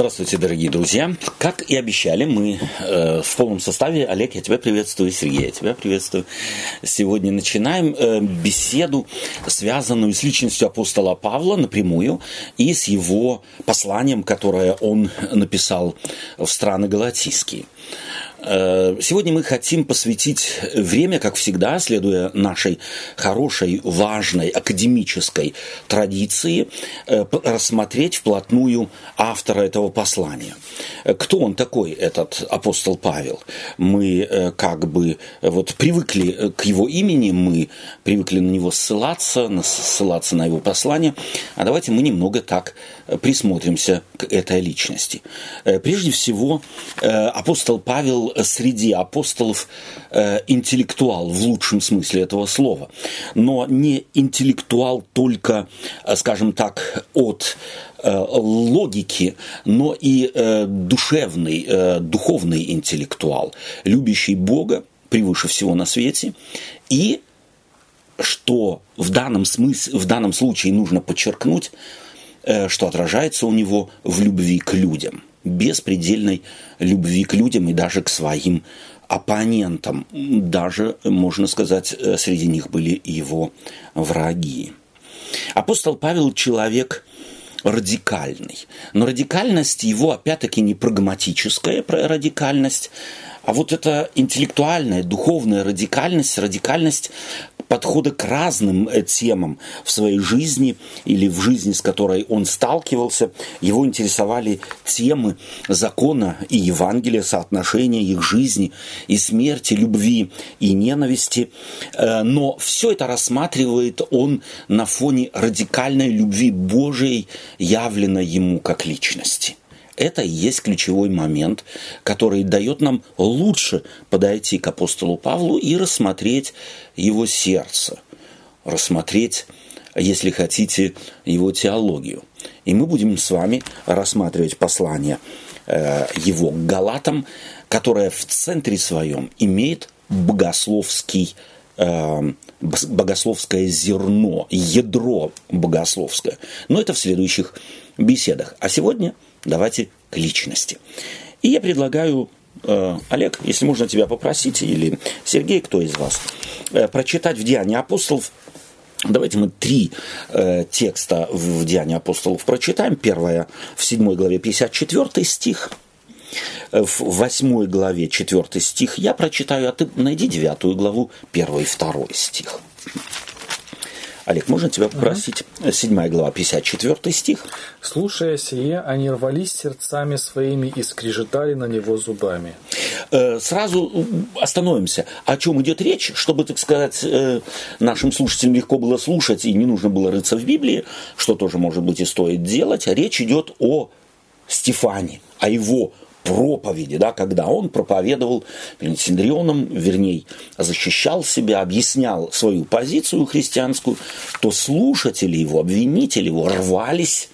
Здравствуйте, дорогие друзья. Как и обещали, мы э, в полном составе. Олег, я тебя приветствую. Сергей, я тебя приветствую. Сегодня начинаем э, беседу, связанную с личностью апостола Павла напрямую и с его посланием, которое он написал в страны Галатийские. Сегодня мы хотим посвятить время, как всегда, следуя нашей хорошей, важной академической традиции, э, рассмотреть вплотную автора этого послания. Кто он такой, этот апостол Павел? Мы э, как бы вот привыкли к его имени, мы привыкли на него ссылаться, ссылаться на его послание, а давайте мы немного так присмотримся к этой личности. Прежде всего, апостол Павел среди апостолов э, интеллектуал в лучшем смысле этого слова, но не интеллектуал только, э, скажем так, от э, логики, но и э, душевный, э, духовный интеллектуал, любящий Бога превыше всего на свете. И что в данном, смысле, в данном случае нужно подчеркнуть, э, что отражается у него в любви к людям – беспредельной любви к людям и даже к своим оппонентам. Даже, можно сказать, э, среди них были его враги. Апостол Павел человек радикальный. Но радикальность его, опять-таки, не прагматическая радикальность, а вот эта интеллектуальная, духовная радикальность, радикальность подхода к разным э, темам в своей жизни или в жизни, с которой он сталкивался. Его интересовали темы закона и Евангелия, соотношения их жизни и смерти, любви и ненависти. Э, но все это рассматривает он на фоне радикальной любви Божией, явленной ему как личности это и есть ключевой момент, который дает нам лучше подойти к апостолу Павлу и рассмотреть его сердце, рассмотреть, если хотите, его теологию. И мы будем с вами рассматривать послание э, его к Галатам, которое в центре своем имеет богословский э, богословское зерно, ядро богословское. Но это в следующих беседах. А сегодня – Давайте к личности. И я предлагаю, э, Олег, если можно тебя попросить, или Сергей, кто из вас, э, прочитать в Деянии апостолов Давайте мы три э, текста в Деянии апостолов прочитаем. Первое в 7 главе 54 стих, в 8 главе 4 стих я прочитаю, а ты найди 9 главу 1 и 2 стих. Олег, можно тебя попросить? Угу. 7 глава, 54 стих. «Слушая сие, они рвались сердцами своими и скрежетали на него зубами». Э, сразу остановимся. О чем идет речь, чтобы, так сказать, э, нашим слушателям легко было слушать и не нужно было рыться в Библии, что тоже, может быть, и стоит делать. Речь идет о Стефане, о его проповеди, да, когда он проповедовал перед Синдрионом, вернее, защищал себя, объяснял свою позицию христианскую, то слушатели его, обвинители его рвались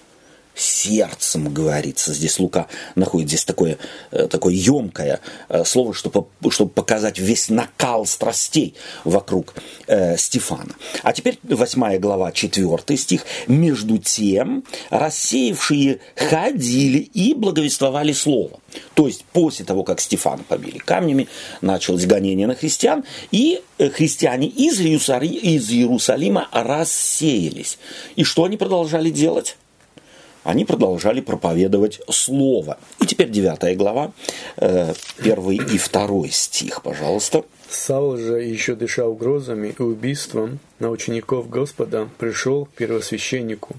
сердцем, говорится. Здесь Лука находит здесь такое, э, такое емкое э, слово, чтобы, чтобы показать весь накал страстей вокруг э, Стефана. А теперь 8 глава, 4 стих. «Между тем рассеявшие ходили и благовествовали слово». То есть после того, как Стефана побили камнями, началось гонение на христиан, и э, христиане из из Иерусалима рассеялись. И что они продолжали делать? Они продолжали проповедовать Слово. И теперь девятая глава, э, первый и второй стих, пожалуйста. Савл же, еще дыша угрозами и убийством на учеников Господа, пришел к первосвященнику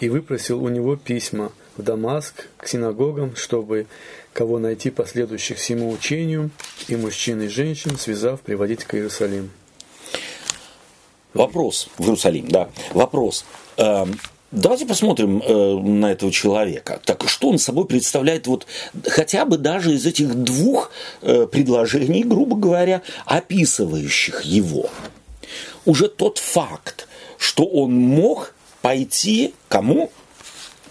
и выпросил у него письма в Дамаск к синагогам, чтобы кого найти последующих всему учению, и мужчин и женщин, связав, приводить к Иерусалиму. Вопрос в Иерусалим, да. Вопрос. Давайте посмотрим э, на этого человека. Так что он собой представляет вот хотя бы даже из этих двух э, предложений, грубо говоря, описывающих его. Уже тот факт, что он мог пойти кому?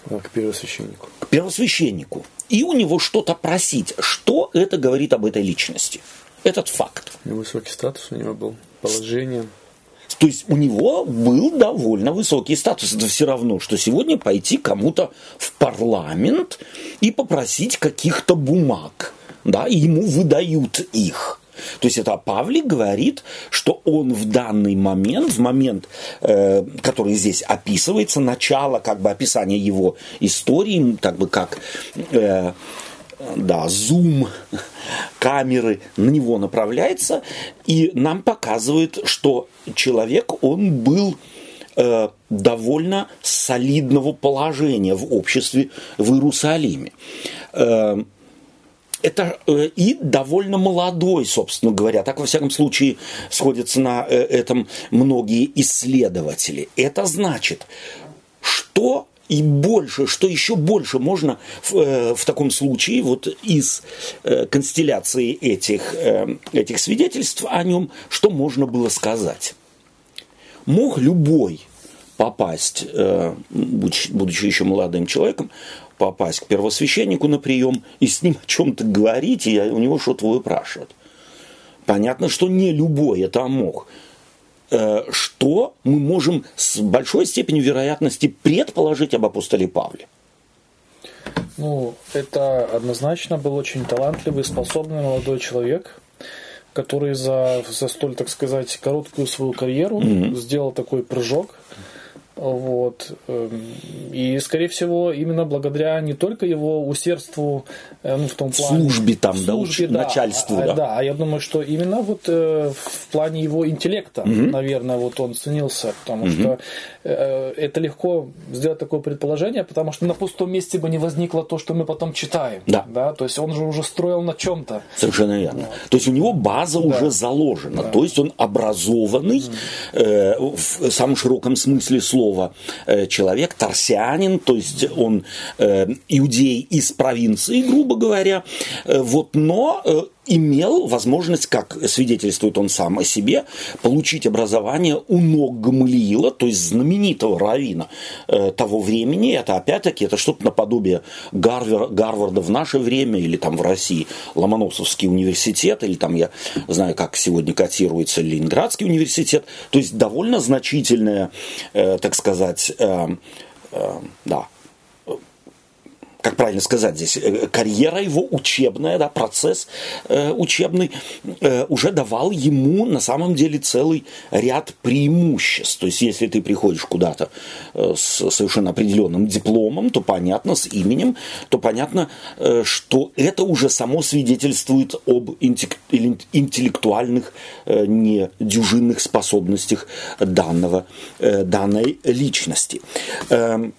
К первосвященнику. К первосвященнику. И у него что-то просить. Что это говорит об этой личности? Этот факт. Высокий статус у него был, положение То есть у него был довольно высокий статус. Это все равно, что сегодня пойти кому-то в парламент и попросить каких-то бумаг. Да, и ему выдают их. То есть это Павлик говорит, что он в данный момент, в момент, э, который здесь описывается, начало как бы описания его истории, как бы как э, да, зум камеры на него направляется и нам показывает, что человек, он был э, довольно солидного положения в обществе в Иерусалиме. Э, это э, и довольно молодой, собственно говоря. Так, во всяком случае, сходятся на э, этом многие исследователи. Это значит, что и больше, что еще больше можно в, э, в таком случае вот из э, констелляции этих, э, этих свидетельств о нем, что можно было сказать? Мог любой попасть, э, будучи, еще молодым человеком, попасть к первосвященнику на прием и с ним о чем-то говорить, и у него что-то выпрашивать. Понятно, что не любой это мог. Э, что мы можем с большой степенью вероятности предположить об апостоле Павле? Ну, это однозначно был очень талантливый, способный молодой человек, который за, за столь, так сказать, короткую свою карьеру mm-hmm. сделал такой прыжок вот. Эм, и, скорее всего, именно благодаря не только его усердству, э, ну, в том плане... Службе там, службе, да, да, начальству, а, да. Да, а я думаю, что именно вот э, в плане его интеллекта, угу. наверное, вот он ценился, потому угу. что э, это легко сделать такое предположение, потому что на пустом месте бы не возникло то, что мы потом читаем. Да. да? То есть он же уже строил на чем-то. Совершенно верно. Вот. То есть у него база да. уже заложена, да. то есть он образованный угу. э, в самом широком смысле слова слова э, человек, торсианин, то есть он э, иудей из провинции, грубо говоря, э, вот, но имел возможность, как свидетельствует он сам о себе, получить образование у ног Гамалиила, то есть знаменитого равина э, того времени. Это опять-таки это что-то наподобие Гарвер, Гарварда в наше время или там в России Ломоносовский университет, или там я знаю, как сегодня котируется Ленинградский университет. То есть довольно значительная, э, так сказать, э, э, да, как правильно сказать здесь, э, карьера его учебная, да, процесс э, учебный э, уже давал ему на самом деле целый ряд преимуществ. То есть, если ты приходишь куда-то э, с совершенно определенным дипломом, то понятно, с именем, то понятно, э, что это уже само свидетельствует об интеллектуальных э, недюжинных способностях данного, э, данной личности. Э,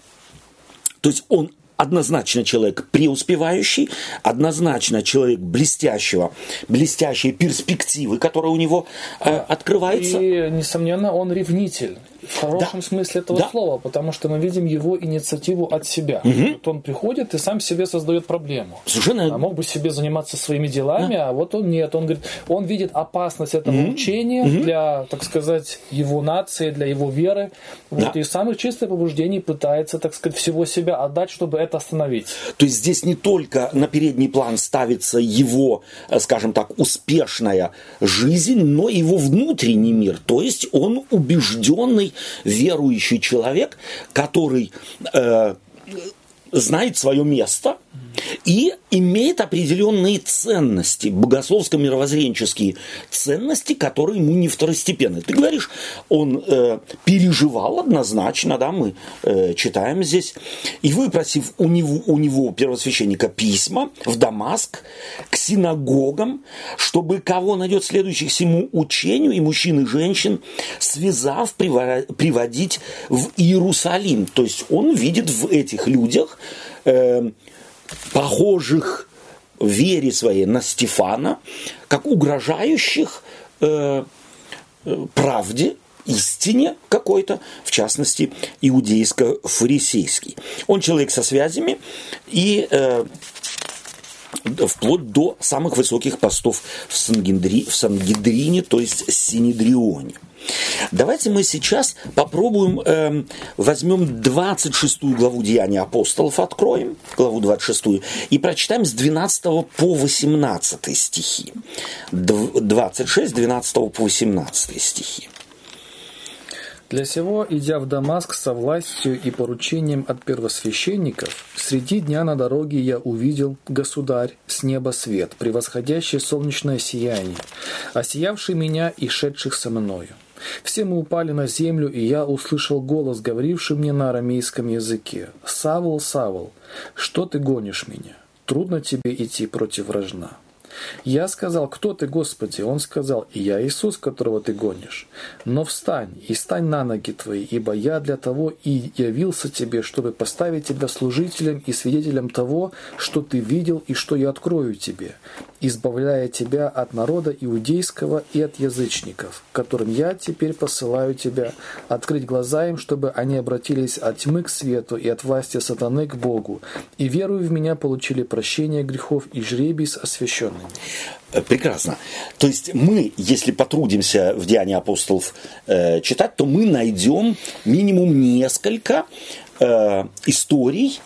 то есть он однозначно человек преуспевающий, однозначно человек блестящего, блестящей перспективы, которая у него э, открывается. И, несомненно, он ревнитель в хорошем да. смысле этого да. слова, потому что мы видим его инициативу от себя. Угу. Вот он приходит и сам себе создает проблему. Совершенно. А мог бы себе заниматься своими делами, да. а вот он нет. Он говорит, он видит опасность этого угу. учения угу. для, так сказать, его нации, для его веры. Вот, да. И самых чистых побуждений пытается, так сказать, всего себя отдать, чтобы это остановить. То есть здесь не только на передний план ставится его, э, скажем так, успешная жизнь, но и его внутренний мир. То есть он убежденный верующий человек, который э, знает свое место и имеет определенные ценности, богословско-мировоззренческие ценности, которые ему не второстепенны. Ты говоришь, он э, переживал однозначно, да, мы э, читаем здесь, и выпросив у него, у него первосвященника письма в Дамаск к синагогам, чтобы кого найдет следующих всему учению, и мужчин, и женщин, связав, приводить в Иерусалим. То есть он видит в этих людях э, похожих в вере своей на Стефана, как угрожающих э, э, правде, истине какой-то, в частности, иудейско-фарисейский. Он человек со связями и э, вплоть до самых высоких постов в, Сангидри, в Сангидрине, то есть Синедрионе. Давайте мы сейчас попробуем, э, возьмем 26 главу Деяния апостолов, откроем, главу 26, и прочитаем с 12 по 18 стихи. 26, 12 по 18 стихи. Для сего, идя в Дамаск со властью и поручением от первосвященников, среди дня на дороге я увидел, государь, с неба свет, превосходящий солнечное сияние, осиявший меня и шедших со мною. Все мы упали на землю, и я услышал голос, говоривший мне на арамейском языке. «Савл, Савл, что ты гонишь меня? Трудно тебе идти против вражна». Я сказал, кто ты, Господи? Он сказал, и я Иисус, которого ты гонишь. Но встань и стань на ноги твои, ибо я для того и явился тебе, чтобы поставить тебя служителем и свидетелем того, что ты видел и что я открою тебе, избавляя тебя от народа иудейского и от язычников, которым я теперь посылаю тебя, открыть глаза им, чтобы они обратились от тьмы к свету и от власти сатаны к Богу, и верую в меня получили прощение грехов и жребий с освященными. Э, прекрасно. То есть мы, если потрудимся в Деянии апостолов э, читать, то мы найдем минимум несколько э, историй,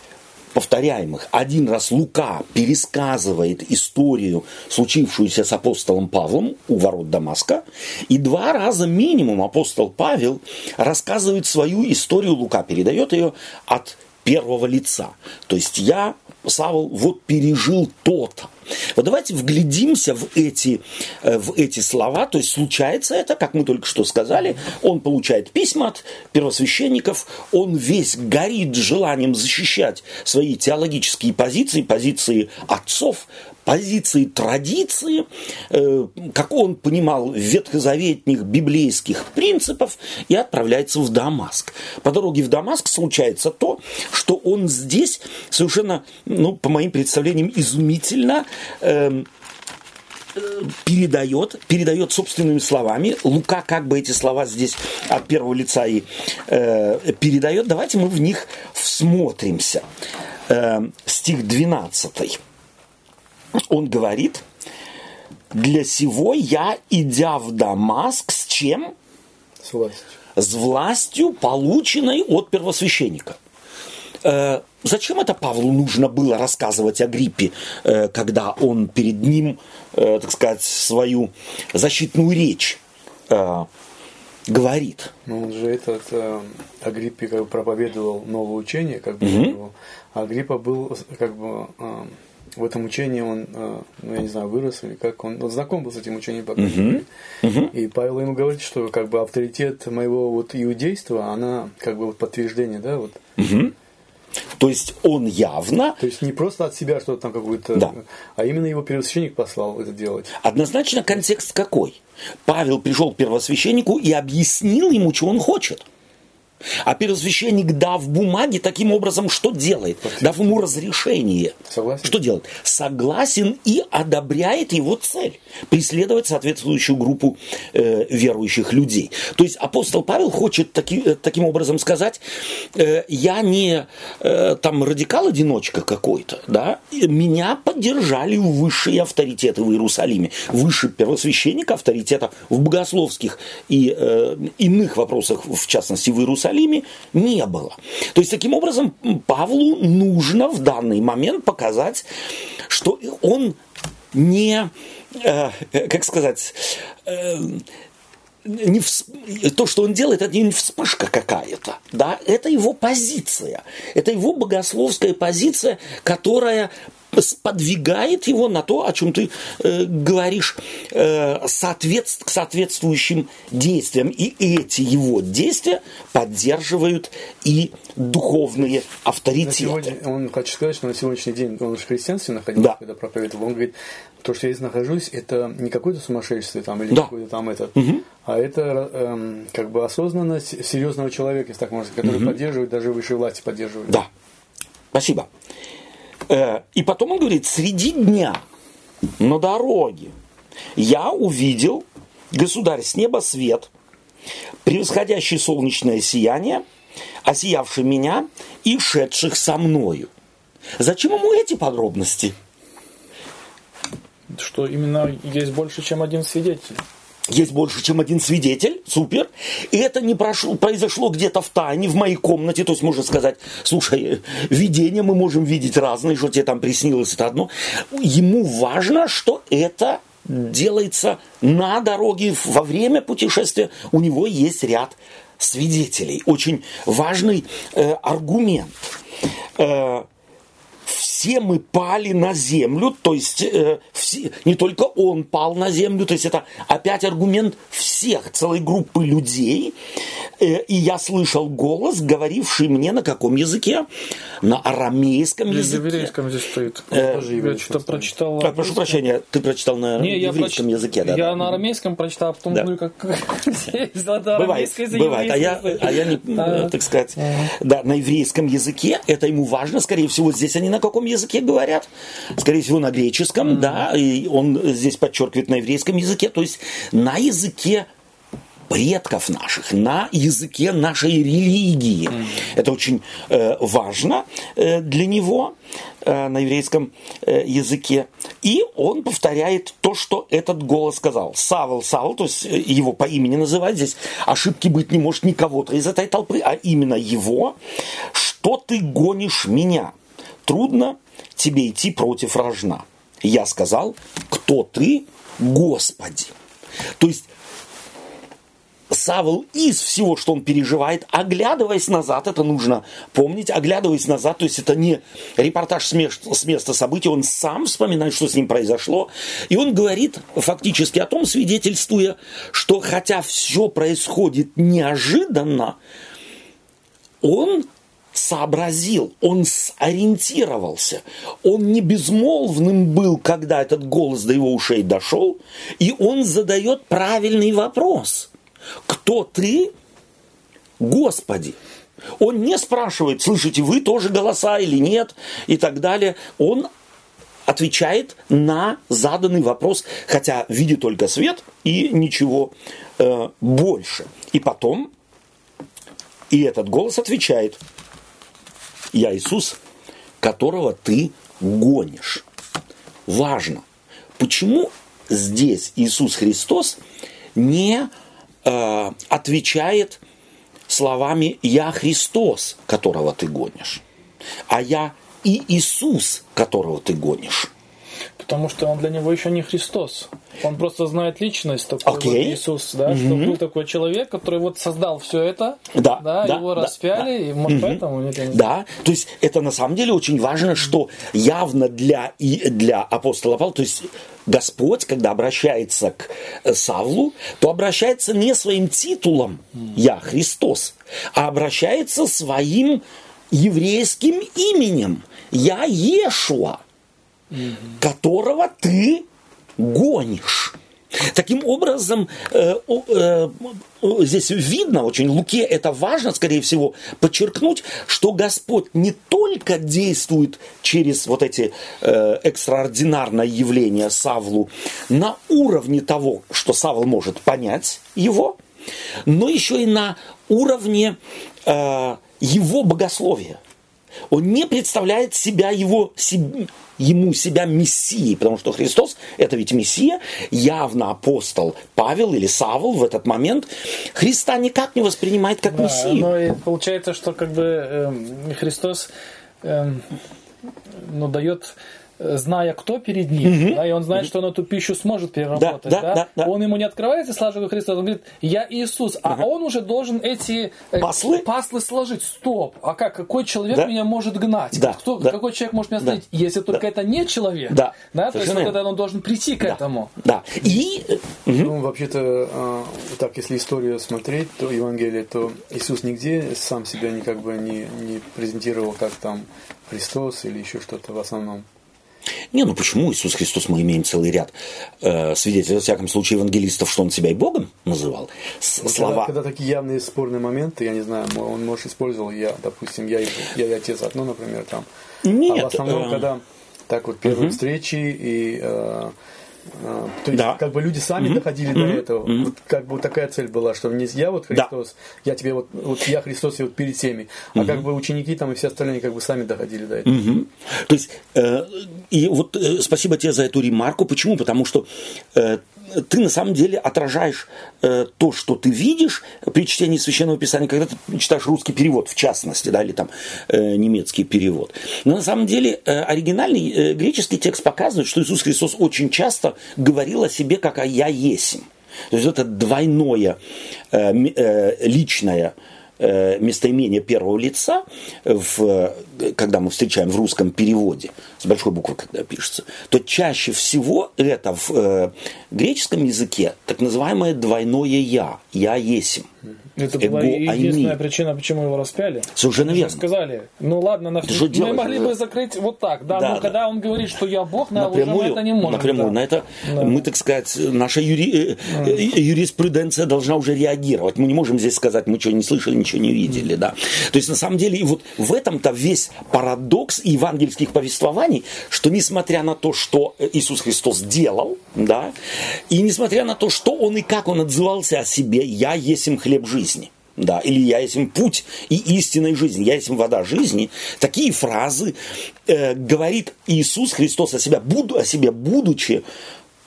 повторяемых. Один раз Лука пересказывает историю, случившуюся с апостолом Павлом у ворот Дамаска, и два раза минимум апостол Павел рассказывает свою историю, Лука передает ее от первого лица. То есть я, Савол, вот пережил то-то. Вот давайте вглядимся в эти, э, в эти слова. То есть случается это, как мы только что сказали, он получает письма от первосвященников, он весь горит желанием защищать свои теологические позиции, позиции отцов, позиции традиции, э, как он понимал, ветхозаветных библейских принципов, и отправляется в Дамаск. По дороге в Дамаск случается то, что он здесь совершенно, ну, по моим представлениям, изумительно эм, передает, передает собственными словами. Лука как бы эти слова здесь от первого лица и э, передает. Давайте мы в них всмотримся. Э, стих 12. Он говорит, для сего я, идя в Дамаск, с чем? С властью. С властью, полученной от первосвященника. Э, зачем это Павлу нужно было рассказывать о гриппе, э, когда он перед ним, э, так сказать, свою защитную речь говорит? Ну, он же этот э, Агриппе как бы проповедовал новое учение, как бы, угу. его. а Агриппа был как бы э, в этом учении он, э, ну, я не знаю, вырос или как, он, он знаком был с этим учением, по. Uh-huh. И Павел ему говорит, что как бы авторитет моего вот иудейства, она как бы вот подтверждение, да, вот. Uh-huh. То есть он явно... То есть не просто от себя что-то там какую-то... Да. А именно его первосвященник послал это делать. Однозначно контекст какой? Павел пришел к первосвященнику и объяснил ему, что он хочет. А первосвященник, дав бумаге, таким образом что делает? Дав ему разрешение. Согласен. Что делает? Согласен и одобряет его цель. Преследовать соответствующую группу э, верующих людей. То есть апостол Павел хочет таки, э, таким образом сказать, э, я не э, там радикал-одиночка какой-то, да? Меня поддержали высшие авторитеты в Иерусалиме. Выше первосвященника авторитета в богословских и э, иных вопросах, в частности в Иерусалиме Иерусалиме не было. То есть, таким образом, Павлу нужно в данный момент показать, что он не, э, как сказать, э, не всп... то, что он делает, это не вспышка какая-то, да, это его позиция, это его богословская позиция, которая сподвигает его на то, о чем ты э, говоришь, э, соответств, к соответствующим действиям. И эти его действия поддерживают и духовные авторитеты. Сегодня, он хочет сказать, что на сегодняшний день он в христианстве находился, да. когда проповедовал. Он говорит, то, что я здесь нахожусь, это не какое-то сумасшествие там или да. какой-то там этот, угу. а это эм, как бы осознанность серьезного человека, если так можно сказать, который угу. поддерживает, даже высшие власти поддерживает. Да. Спасибо. Э, и потом он говорит, среди дня на дороге я увидел, государь, с неба свет, превосходящий солнечное сияние, осиявший меня и шедших со мною. Зачем ему эти подробности? Что именно есть больше, чем один свидетель есть больше, чем один свидетель, супер, и это не прошло, произошло где-то в тайне, в моей комнате, то есть можно сказать, слушай, видение мы можем видеть разные, что тебе там приснилось, это одно. Ему важно, что это делается на дороге во время путешествия, у него есть ряд свидетелей. Очень важный э, аргумент. Э, все мы пали на землю, то есть э, все, не только он пал на землю, то есть это опять аргумент всех, целой группы людей. Э, и я слышал голос, говоривший мне на каком языке? На арамейском языке. На еврейском здесь стоит. Э, я что-то прочитал. А, прошу прощения, ты прочитал на Не, я еврейском проч- языке, да? Я да. на арамейском прочитал, а потом Да. думаю, как... Бывает, бывает. А я, а я не, э, так сказать, да, на еврейском языке, это ему важно, скорее всего, здесь они на каком языке говорят? Скорее всего, на греческом, да, и он здесь подчеркивает на еврейском языке, то есть на языке предков наших, на языке нашей религии. Это очень э, важно э, для него э, на еврейском э, языке. И он повторяет то, что этот голос сказал. Савл, Савл, то есть э, его по имени называть здесь, ошибки быть не может ни кого-то из этой толпы, а именно его. Что ты гонишь меня? Трудно тебе идти против рожна. Я сказал, кто ты, Господи. То есть Савл из всего, что он переживает, оглядываясь назад, это нужно помнить, оглядываясь назад, то есть это не репортаж с мест- с места событий, он сам вспоминает, что с ним произошло, и он говорит фактически о том, свидетельствуя, что хотя все происходит неожиданно, он сообразил, он сориентировался, он не безмолвным был, когда этот голос до его ушей дошел, и он задает правильный вопрос. Кто ты, Господи? Он не спрашивает, слышите вы тоже голоса или нет, и так далее. Он отвечает на заданный вопрос, хотя видит только свет и ничего э, больше. И потом, и этот голос отвечает, я Иисус, которого ты гонишь. Важно. Почему здесь Иисус Христос не э, отвечает словами «Я Христос, которого ты гонишь», а «Я и Иисус, которого ты гонишь». Потому что он для него еще не Христос. Он просто знает личность такой Окей. вот Иисус, да, что был такой человек, который вот создал все это, Да, да, его да, распяли, и может поэтому нет. Да, то есть это на самом деле очень важно, что явно для, и для апостола Павла, то есть Господь, когда обращается к э, Савлу, то обращается не своим титулом «Я Христос», а обращается своим еврейским именем «Я Ешуа», которого ты гонишь. Таким образом, э, э, здесь видно, очень Луке это важно, скорее всего, подчеркнуть, что Господь не только действует через вот эти э, экстраординарные явления Савлу на уровне того, что Савл может понять его, но еще и на уровне э, его богословия. Он не представляет себя его, себ- ему себя мессией, потому что Христос – это ведь мессия, явно апостол Павел или Савл в этот момент Христа никак не воспринимает как Да, мессию. но и получается, что как бы эм, Христос эм, ну, дает э, зная, кто перед ним, да, и он знает, что он эту пищу сможет переработать, Да, да, да, да. он ему не открывается сразу же Христос, он говорит, я Иисус, а он уже должен эти э, Паслы? паслы сложить. Стоп, а как, какой человек Да. меня может гнать? Да, Кто, да. Какой человек может меня Да. остановить, если только это не человек? Да, да то есть вот тогда он должен прийти к этому. Да. И э, Ну, вообще-то, а, так, если историю смотреть, то Евангелие, то Иисус нигде сам себя никак бы не, не презентировал как там Христос или еще что-то в основном. Не, ну почему Иисус Христос мы имеем целый ряд э, свидетелей, во всяком случае, евангелистов, что он себя и Богом называл. С- слова. Когда, такие явные спорные моменты, я не знаю, он, может, использовал, я, допустим, я, и- я и отец одно, например, там. Нет, а в основном, э, когда так вот первые встречи и э, э, то есть, Да. как бы люди сами доходили до этого. Вот как бы вот такая цель была, что не я вот Да. Христос, я тебе вот, вот я Христос и вот перед всеми, а как бы ученики там и все остальные как бы сами доходили до этого. Мгм. То есть, э, и вот э, спасибо тебе за эту ремарку. Почему? Потому что э, ты на самом деле отражаешь э, то, что ты видишь при чтении Священного Писания, когда ты читаешь русский перевод, в частности, да, или там э, немецкий перевод. Но на самом деле э, оригинальный э, греческий текст показывает, что Иисус Христос очень часто говорил о себе как о «я есим». То есть это двойное э, э, личное э, местоимение первого лица, в, когда мы встречаем в русском переводе, с большой буквы, когда пишется, то чаще всего это в э, греческом языке так называемое двойное «я», «я есим». Это была единственная айми. причина, почему его распяли. Совершенно верно. сказали, ну ладно, на что мы могли бы закрыть вот так, да, Да, но да. когда он говорит, что я Бог, на, уже мы напрямую, это не можем. напрямую да. на это Да. мы, так сказать, наша юри- э, э, юриспруденция должна уже реагировать. Мы не можем здесь сказать, мы что не слышали, ничего не видели, да. То есть на самом деле и вот в этом-то весь парадокс евангельских повествований, что несмотря на то, что Иисус Христос делал, да, и несмотря на то, что Он и как Он отзывался о себе, я есть им хлеб жизни. Да, или я есть им путь и истинной жизни, я есть им вода жизни. Такие фразы э, говорит Иисус Христос о себе, буду, о себе, будучи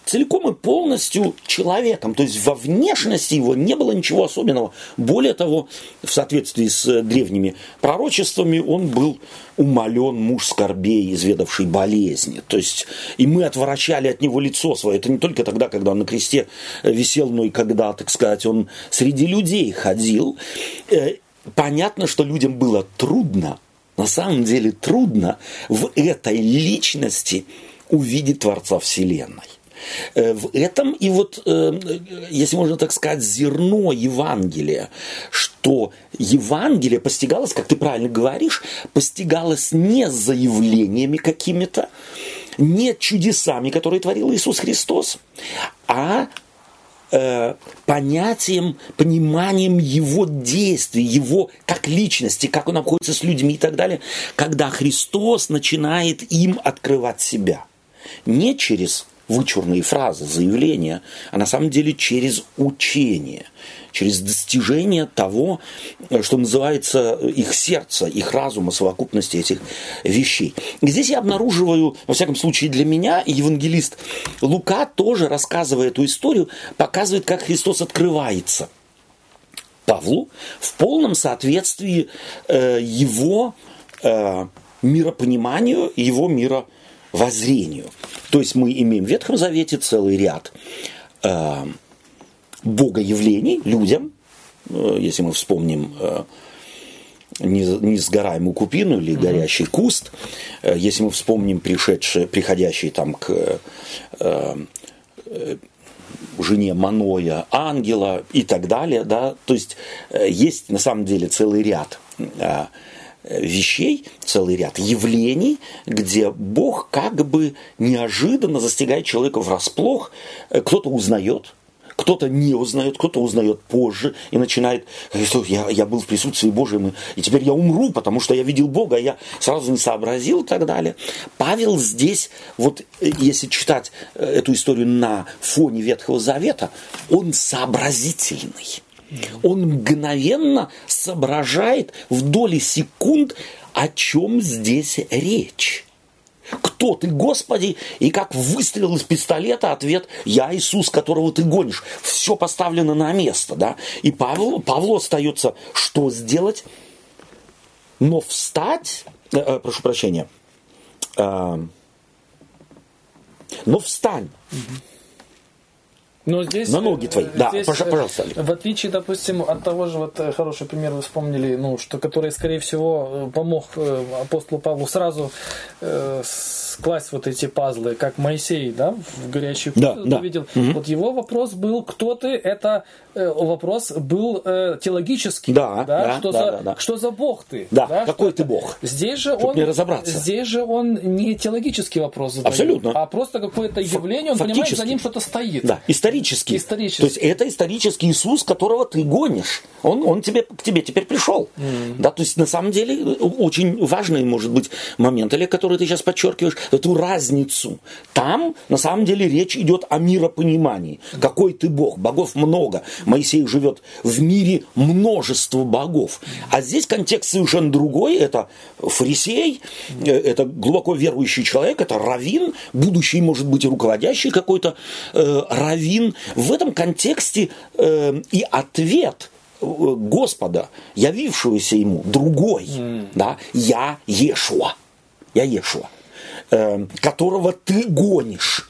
целиком и полностью человеком. То есть во внешности его не было ничего особенного. Более того, в соответствии с э, древними пророчествами, он был умолен муж скорбей, изведавший болезни. То есть и мы отворачали от него лицо свое. Это не только тогда, когда он на кресте э, висел, но и когда, так сказать, он среди людей ходил. Э, Понятно, что людям было трудно, на самом деле трудно в этой личности увидеть Творца Вселенной. Э, В этом и вот, э, если можно так сказать, зерно Евангелия, что Евангелие постигалось, как ты правильно говоришь, постигалось не заявлениями какими-то, не чудесами, которые творил Иисус Христос, а э, понятием, пониманием его действий, его как личности, как он обходится с людьми и так далее, когда Христос начинает им открывать себя. Не через вычурные фразы, заявления, а на самом деле через учение, через достижение того, э, что называется их сердце, их разума, совокупности этих вещей. И здесь я обнаруживаю, во всяком случае для меня, евангелист Лука тоже, рассказывая эту историю, показывает, как Христос открывается Павлу в полном соответствии э, его э, миропониманию и его мировоззрению. То есть мы имеем в Ветхом Завете целый ряд э, богоявлений людям, э, если мы вспомним э, не- несгораемую купину или горящий куст, э, если мы вспомним пришедший, приходящий там к э, э, жене Маноя, ангела и так далее, да, то есть э, есть на самом деле целый ряд э, вещей, целый ряд явлений, где Бог как бы неожиданно застигает человека врасплох, Э, кто-то узнает, кто-то не узнает, кто-то узнает позже и начинает, говорит, что я, я был в присутствии Божьем, и- и теперь я умру, потому что я видел Бога, а я сразу не сообразил и так далее. Павел здесь, вот э, если читать э, эту историю на фоне Ветхого Завета, он сообразительный. Он мгновенно соображает в доли секунд, о чем здесь речь. Кто ты, Господи? И как выстрел из пистолета ответ «Я Иисус, которого ты гонишь». Все поставлено на место, да? И Павлу, Павлу остается что сделать? Но встать, э, э, прошу прощения, э, но встань. Но здесь, На ноги твои. э, Да, здесь, пожа- э, пожалуйста, Олег. В отличие, допустим, от того же, вот э, хороший пример вы вспомнили, ну, что который, скорее всего, помог апостолу Павлу сразу э, скласть вот эти пазлы, как Моисей, да, в горячий Да, куст да. видел. Вот его вопрос был, кто ты, это э, вопрос был э, теологический. Да, да, что, да, за, да, да. что за Бог ты? Да, что какой это? ты Бог? Здесь же Чтоб он, разобраться. здесь же он не теологический вопрос задает, Абсолютно. а просто какое-то явление, он понимает, за фактически. ним что-то стоит. Да, исторический. Исторический. То есть это исторический Иисус, которого ты гонишь. Он, он тебе, к тебе теперь пришел. Да, то есть на самом деле очень важный может быть момент, или который ты сейчас подчеркиваешь, эту разницу. Там на самом деле речь идет о миропонимании. Какой ты Бог? Богов много. Моисей живет в мире множество богов. А здесь контекст совершенно другой. Это фарисей, э, это глубоко верующий человек, это раввин, будущий, может быть, и руководящий какой-то э, раввин. В этом контексте э, и ответ э, Господа, явившегося ему, другой. Да? Я Ешуа. Я Ешуа. Э, которого ты гонишь.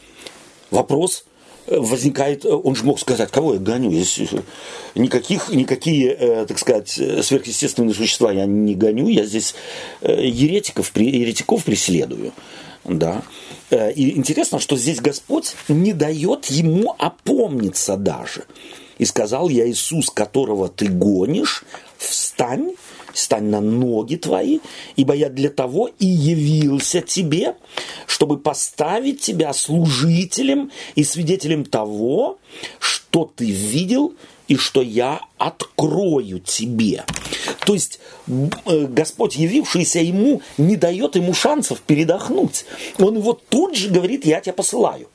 Вопрос, возникает, он же мог сказать, кого я гоню, если никаких, никакие, так сказать, сверхъестественные существа я не гоню, я здесь еретиков, еретиков преследую. Да. И интересно, что здесь Господь не дает ему опомниться даже. И сказал я Иисус, которого ты гонишь, встань стань на ноги твои, ибо я для того и явился тебе, чтобы поставить тебя служителем и свидетелем того, что ты видел и что я открою тебе. То есть э, Господь, явившийся ему, не дает ему шансов передохнуть. Он его тут же говорит, я тебя посылаю.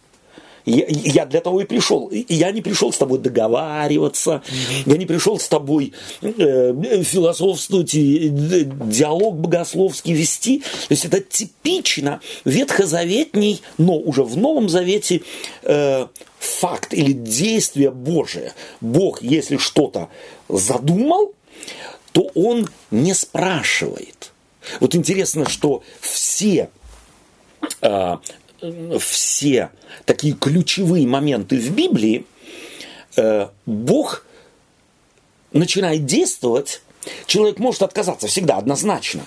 Я, я для того и пришел. Я не пришел с тобой договариваться, я не пришел с тобой э, философствовать и э, диалог богословский вести. То есть это типично ветхозаветний, но уже в Новом Завете э, факт или действие Божие. Бог, если что-то задумал, то он не спрашивает. Вот интересно, что все э, все такие ключевые моменты в Библии, э, Бог начинает действовать Человек может отказаться всегда, однозначно.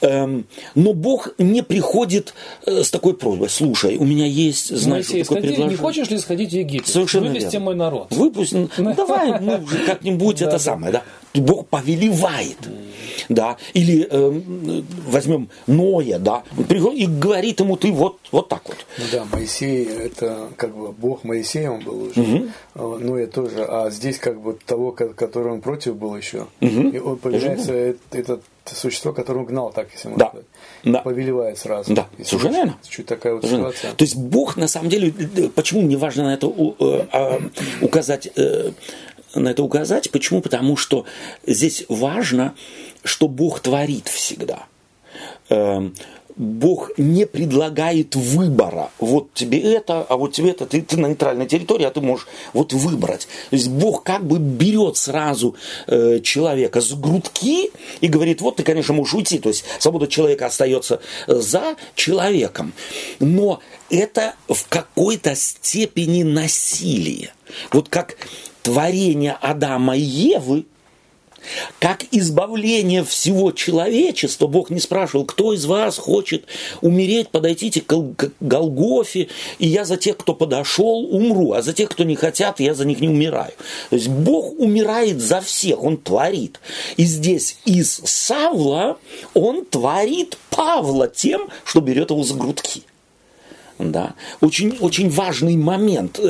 Эм, но Бог не приходит э, с такой просьбой. Слушай, у меня есть, знаешь, Моисей, такое сходи, Не хочешь ли сходить в Египет? Совершенно Вывести верно. мой народ. Выпусти, давай, ну, как-нибудь это самое, да. Бог повелевает. Да, или э, возьмем Ноя, да, и говорит ему, ты вот, вот так вот. Ну да, Моисей, это как бы Бог Моисея он был уже, угу. Ноя тоже, а здесь как бы того, который он против был еще. Угу. И он появляется этот существо, которое он гнал, так если можно да. сказать. Да. Повелевает сразу. Да, совершенно верно. Чуть такая вот ситуация. То есть Бог, на самом деле, почему мне важно на это э, а, указать э, на это указать. Почему? Потому что здесь важно, что Бог творит всегда. Эм, Бог не предлагает выбора. Вот тебе это, а вот тебе это. Ты, ты на нейтральной территории, а ты можешь вот выбрать. То есть Бог как бы берет сразу э, человека с грудки и говорит, вот ты, конечно, можешь уйти. То есть свобода человека остается за человеком. Но это в какой-то степени насилие. Вот как творение Адама и Евы, как избавление всего человечества, Бог не спрашивал, кто из вас хочет умереть, подойдите к Голгофе, и я за тех, кто подошел, умру, а за тех, кто не хотят, я за них не умираю. То есть Бог умирает за всех, Он творит. И здесь из Савла Он творит Павла тем, что берет его за грудки. Да. Очень, очень важный момент.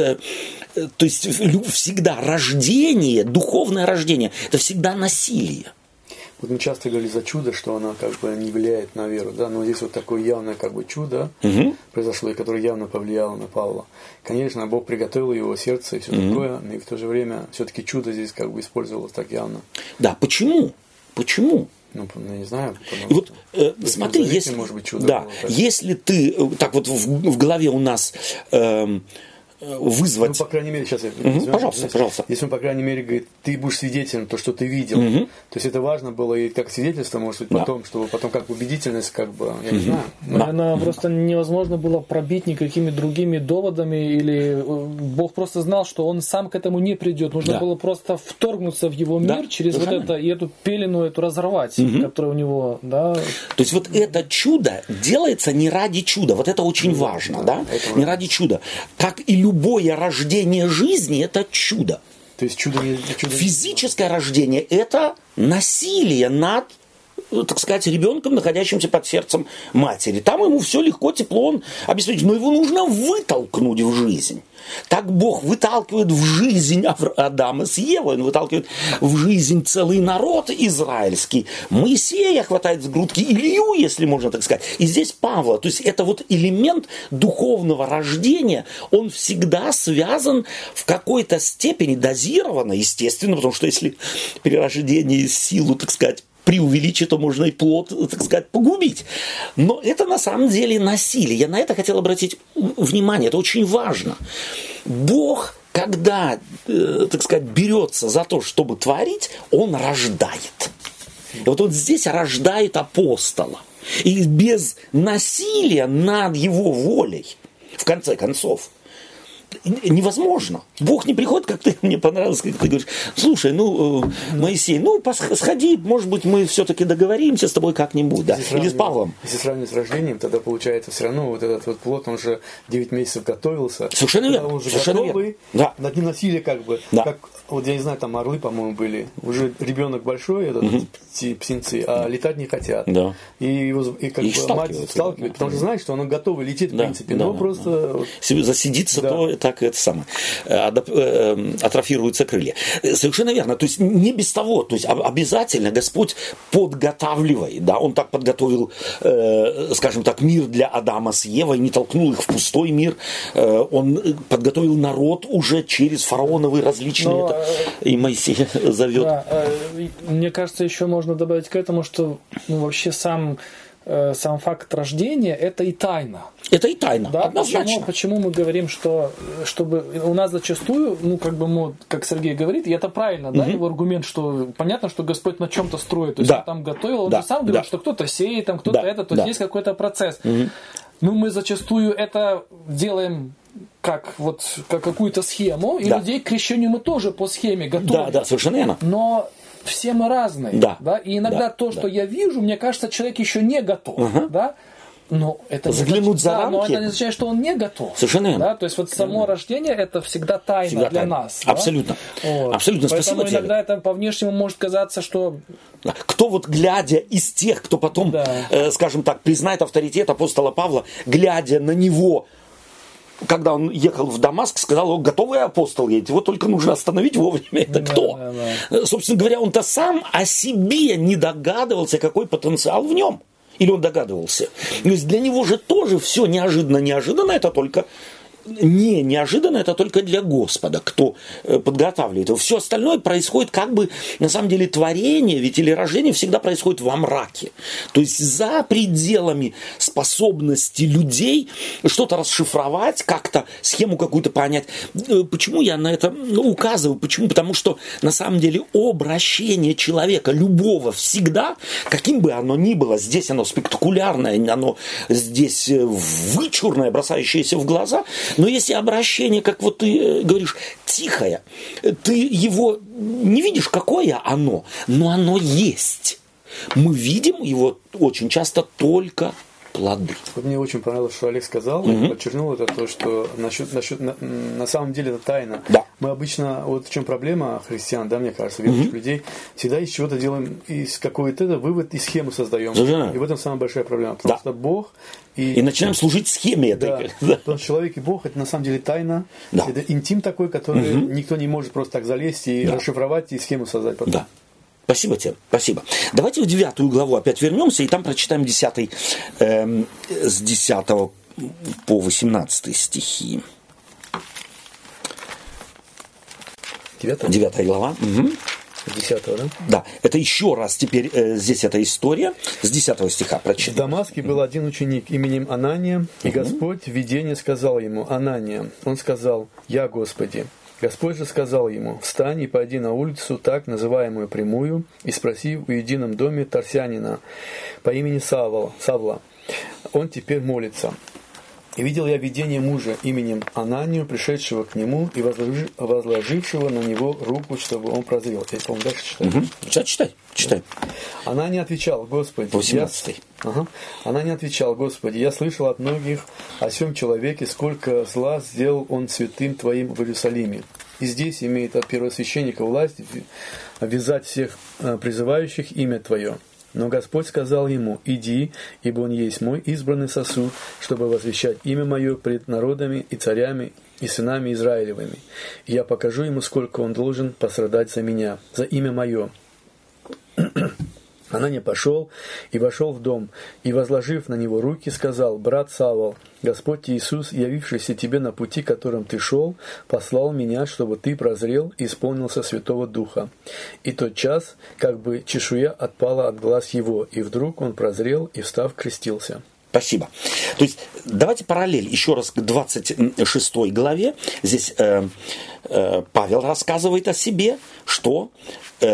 Э, то есть всегда рождение, духовное рождение, это всегда насилие. Вот мы часто говорили за чудо, что оно как бы не влияет на веру, да, но здесь вот такое явное как бы чудо угу. произошло, и которое явно повлияло на Павла. Конечно, Бог приготовил его сердце и все угу. такое, но и в то же время все-таки чудо здесь как бы использовалось так явно. Да, почему? Почему? Ну, ну, не знаю. И вот э, смотри, если, может быть, чудо да, было, если ты э, так вот в, в голове у нас э, вызвать. Ну, по крайней мере, сейчас я угу, Пожалуйста, если, пожалуйста. Если он, по крайней мере, говорит, ты будешь свидетелем то, что ты видел. Угу. То есть это важно было и как свидетельство, может быть, потом, да. чтобы потом как убедительность, как бы, я угу. не знаю. Да. Она просто невозможно было пробить никакими другими доводами, или э, Бог просто знал, что он сам к этому не придет. Нужно да. было просто вторгнуться в его мир да, через вот это и эту пелену эту разорвать, угу. которая у него, да. То есть вот это чудо делается не ради чуда. Вот это очень да, важно, да? да? Не ради чуда. Как и любовь любое рождение жизни – это чудо. То есть чудо, чудо... Физическое рождение – это насилие над так сказать, ребенком, находящимся под сердцем матери. Там ему все легко, тепло, он обеспечит. Но его нужно вытолкнуть в жизнь. Так Бог выталкивает в жизнь Адама с Евой, он выталкивает в жизнь целый народ израильский. Моисея хватает с грудки, Илью, если можно так сказать. И здесь Павла. То есть это вот элемент духовного рождения, он всегда связан в какой-то степени дозированно, естественно, потому что если перерождение силу, так сказать, преувеличить, то можно и плод, так сказать, погубить. Но это на самом деле насилие. Я на это хотел обратить внимание. Это очень важно. Бог когда, э, так сказать, берется за то, чтобы творить, он рождает. И вот он здесь рождает апостола. И без насилия над его волей, в конце концов, невозможно. Бог не приходит, как ты, мне понравилось, как ты говоришь, слушай, ну, э, Моисей, ну, сходи, может быть, мы все-таки договоримся с тобой как-нибудь, да, или с Павлом. Если сравнивать с рождением, тогда получается все равно вот этот вот плод, он уже 9 месяцев готовился. Совершенно верно. Он уже Совершенно готовый, верно. Да. над ним носили как бы, Да. как, вот я не знаю, там орлы, по-моему, были. Уже ребенок большой, этот, пти- птенцы, а летать не хотят. Да. И его и как Их бы мать сталкивает, потому что знает, что он готовый летит, в Да, принципе, да, но да, просто вот себе засидится, Да. то так это самое, э, адап- э, атрофируются крылья. Э, Совершенно верно. То есть не без того, то есть об- обязательно Господь подготавливает, да, Он так подготовил, э, скажем так, мир для Адама с Евой, не толкнул их в пустой мир, Э, Он э, подготовил народ уже через фараоновые различные, Но, это, и Моисей зовет. Да, э, и мне кажется, еще можно добавить к этому, что ну, вообще сам, э, сам факт рождения это и тайна. Это и тайна, Да, однозначно. почему, почему мы говорим, что чтобы у нас зачастую, ну как бы мы, как Сергей говорит, и это правильно, да, его аргумент, что понятно, что Господь на чем-то строит, то есть Да. он там готовил, он Да, же сам говорил, да. что кто-то сеет, там кто-то Да, это, то есть да. есть какой-то процесс. Ну мы зачастую это делаем как вот как какую-то схему, и Да. людей к крещению мы тоже по схеме готовим. Да, да, совершенно верно. Но все мы разные. Да. И иногда Да, то, да. что я вижу, мне кажется, человек еще не готов. Да? Но это Заглянуть значит- за да, но рамки. это не означает, что он не готов. Совершенно верно. Да? То есть вот само рождение это всегда тайна Всегда для тайна. нас. да? Абсолютно. Вот. Абсолютно. Поэтому Спасибо тебе. иногда это по внешнему может казаться, что Да. Кто вот глядя из тех, кто потом, Да. э, скажем так, признает авторитет апостола Павла, глядя на него, когда он ехал в Дамаск, сказал, о, готовый апостол едет, его только нужно остановить вовремя. Это Да, кто? да, Э, Собственно говоря, он-то сам о себе не догадывался, какой потенциал в нем. Или он догадывался? То есть для него же тоже все неожиданно, неожиданно, это только не неожиданно, это только для Господа, кто э, подготавливает его. Все остальное происходит как бы, на самом деле, творение, ведь или рождение всегда происходит во мраке. То есть за пределами способности людей что-то расшифровать, как-то схему какую-то понять. Э, Почему я на это ну, указываю? Почему? Потому что на самом деле обращение человека, любого, всегда, каким бы оно ни было, здесь оно спектакулярное, оно здесь э, вычурное, бросающееся в глаза, но если обращение, как вот ты э, говоришь, тихое, э, ты его не видишь, какое оно, но оно есть. Мы видим его очень часто только плоды. Вот мне очень понравилось, что Олег сказал, и подчеркнул это то, что насчет, насчет, на, на самом деле это тайна. Да. Мы обычно, вот в чем проблема христиан, да, мне кажется, верующих людей, всегда из чего-то делаем, из какой-то это вывод и схему создаем. Совершенно. И в этом самая большая проблема, потому Да. что Бог и, и начинаем служить схеме этой. Да, да. Потому человек и Бог это на самом деле тайна. Да. Это интим такой, который угу. никто не может просто так залезть и да. расшифровать и схему создать потом. Да. Спасибо тебе, спасибо. Давайте в девятую главу опять вернемся и там прочитаем 10, э, эм, с 10 по 18 стихи. 9, 9 глава. Угу. 10 да? Да. Это еще раз теперь э, здесь эта история с 10 стиха. Прочитаем. В Дамаске был один ученик именем Анания, и. Господь в видении сказал ему, Анания, он сказал, «Я Господи». Господь же сказал ему, «Встань и пойди на улицу, так называемую прямую, и спроси в едином доме Тарсянина по имени Савла. Савла. Он теперь молится». И видел я видение мужа именем Ананию, пришедшего к нему и возложи- возложившего на него руку, чтобы он прозрел. Я, по-моему, дальше читаю. Мгм. Сейчас читай, читай. Она не отвечала, Господи. 18. я- Ага. Она не отвечала, Господи, я слышал от многих о всем человеке, сколько зла сделал он святым Твоим в Иерусалиме. И здесь имеет от первосвященника власть вязать всех э, призывающих имя Твое. Но Господь сказал ему, иди, ибо он есть мой избранный сосуд, чтобы возвещать имя мое пред народами и царями и сынами Израилевыми. И я покажу ему, сколько он должен пострадать за меня, за имя мое. Она не пошел и вошел в дом, и, возложив на него руки, сказал, «Брат Савол, Господь Иисус, явившийся тебе на пути, которым ты шел, послал меня, чтобы ты прозрел и исполнился Святого Духа». И тот час, как бы чешуя отпала от глаз его, и вдруг он прозрел и, встав, крестился. Спасибо. То есть давайте параллель еще раз к 26 главе. Здесь э, э, Павел рассказывает о себе, что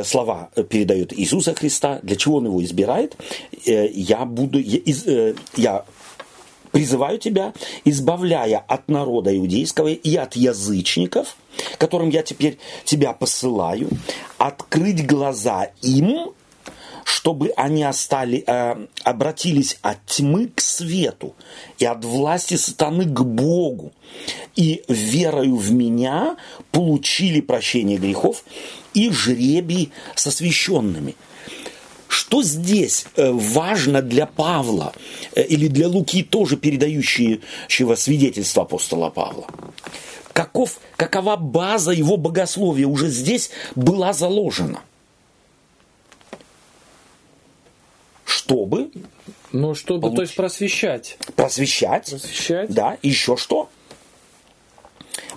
слова передает Иисуса Христа, для чего он его избирает. Э, я буду, э, я призываю тебя, избавляя от народа иудейского и от язычников, которым я теперь тебя посылаю, открыть глаза им, чтобы они остали, э, обратились от тьмы к свету и от власти сатаны к Богу, и верою в меня получили прощение грехов и жребий со священными. Что здесь э, важно для Павла э, или для Луки, тоже передающего свидетельство апостола Павла? Каков, какова база его богословия уже здесь была заложена? Чтобы Ну, чтобы, то есть, просвещать. просвещать, Просвещать. да, еще что?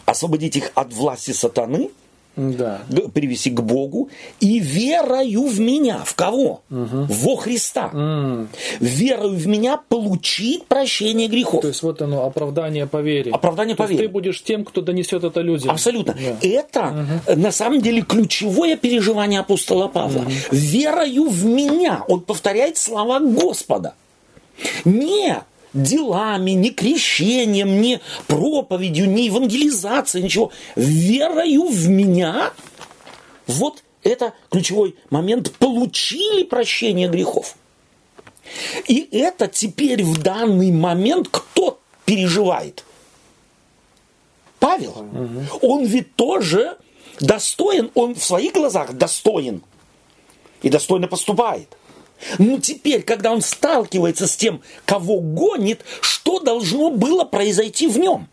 Освободить их от власти сатаны, Да. привести к Богу и верою в меня. В кого? Во Христа. М, Верою в меня получить прощение грехов. То есть, вот оно, оправдание по вере. Оправдание по вере. ты будешь тем, кто донесет это людям. Абсолютно. Да. Это э, на самом деле ключевое переживание апостола Павла. Верою в меня. Он повторяет слова Господа. Не делами, не крещением, не проповедью, не евангелизацией, ничего. Верою в меня. Вот это ключевой момент. Получили прощение грехов. И это теперь в данный момент кто переживает? Павел. Он ведь тоже достоин, он в своих глазах достоин. И достойно поступает. Но теперь, когда он сталкивается с тем, кого гонит, что должно было произойти в нем?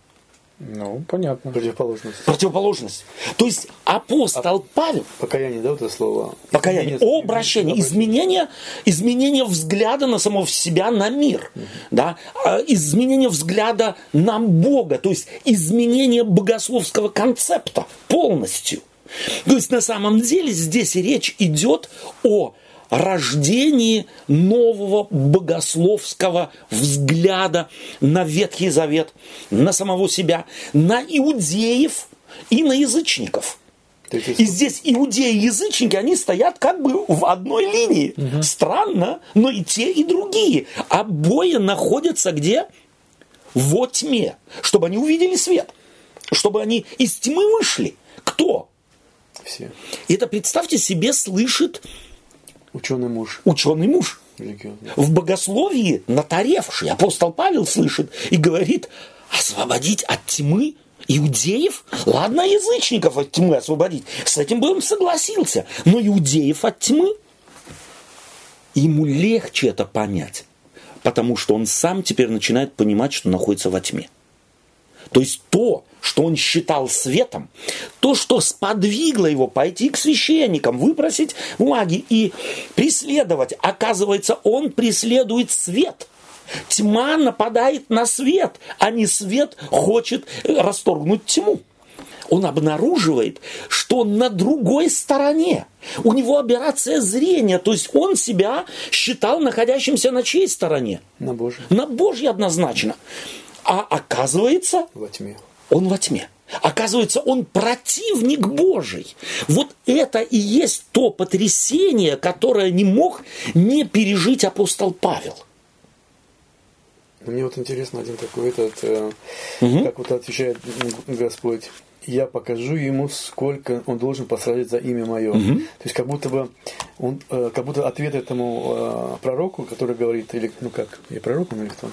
Ну, понятно. Противоположность. Противоположность. То есть апостол Павел, Покаяние, да, вот это слово? покаяние, Изменение- обращение, изменение, изменение взгляда на самого себя, на мир, да, а, изменение взгляда на Бога, то есть изменение богословского концепта полностью. То есть на самом деле здесь речь идет о рождении нового богословского взгляда на Ветхий Завет, на самого себя, на иудеев и на язычников. И здесь иудеи и язычники, они стоят как бы в одной линии. Странно, но и те, и другие. Обои находятся где? Во тьме. Чтобы они увидели свет. Чтобы они из тьмы вышли. Кто? Все. И это, представьте себе, слышит Ученый муж. ученый муж. Религиозный. В богословии натаревший апостол Павел слышит и говорит, освободить от тьмы иудеев? Ладно, язычников от тьмы освободить. С этим бы он согласился. Но иудеев от тьмы? Ему легче это понять, потому что он сам теперь начинает понимать, что находится во тьме. То есть то, что он считал светом, то, что сподвигло его пойти к священникам, выпросить бумаги и преследовать, оказывается, он преследует свет. Тьма нападает на свет, а не свет хочет расторгнуть тьму. Он обнаруживает, что он на другой стороне. У него операция зрения, то есть он себя считал находящимся на чьей стороне? На Божий. На Божьей однозначно. А оказывается, Во тьме. он во тьме. Оказывается, он противник Божий. Вот это и есть то потрясение, которое не мог не пережить апостол Павел. Мне вот интересно один такой этот, э, как вот отвечает Господь. Я покажу ему, сколько он должен пострадать за имя мое. То есть как будто бы он, э, как будто ответ этому э, пророку, который говорит, или ну как, я пророк он или кто?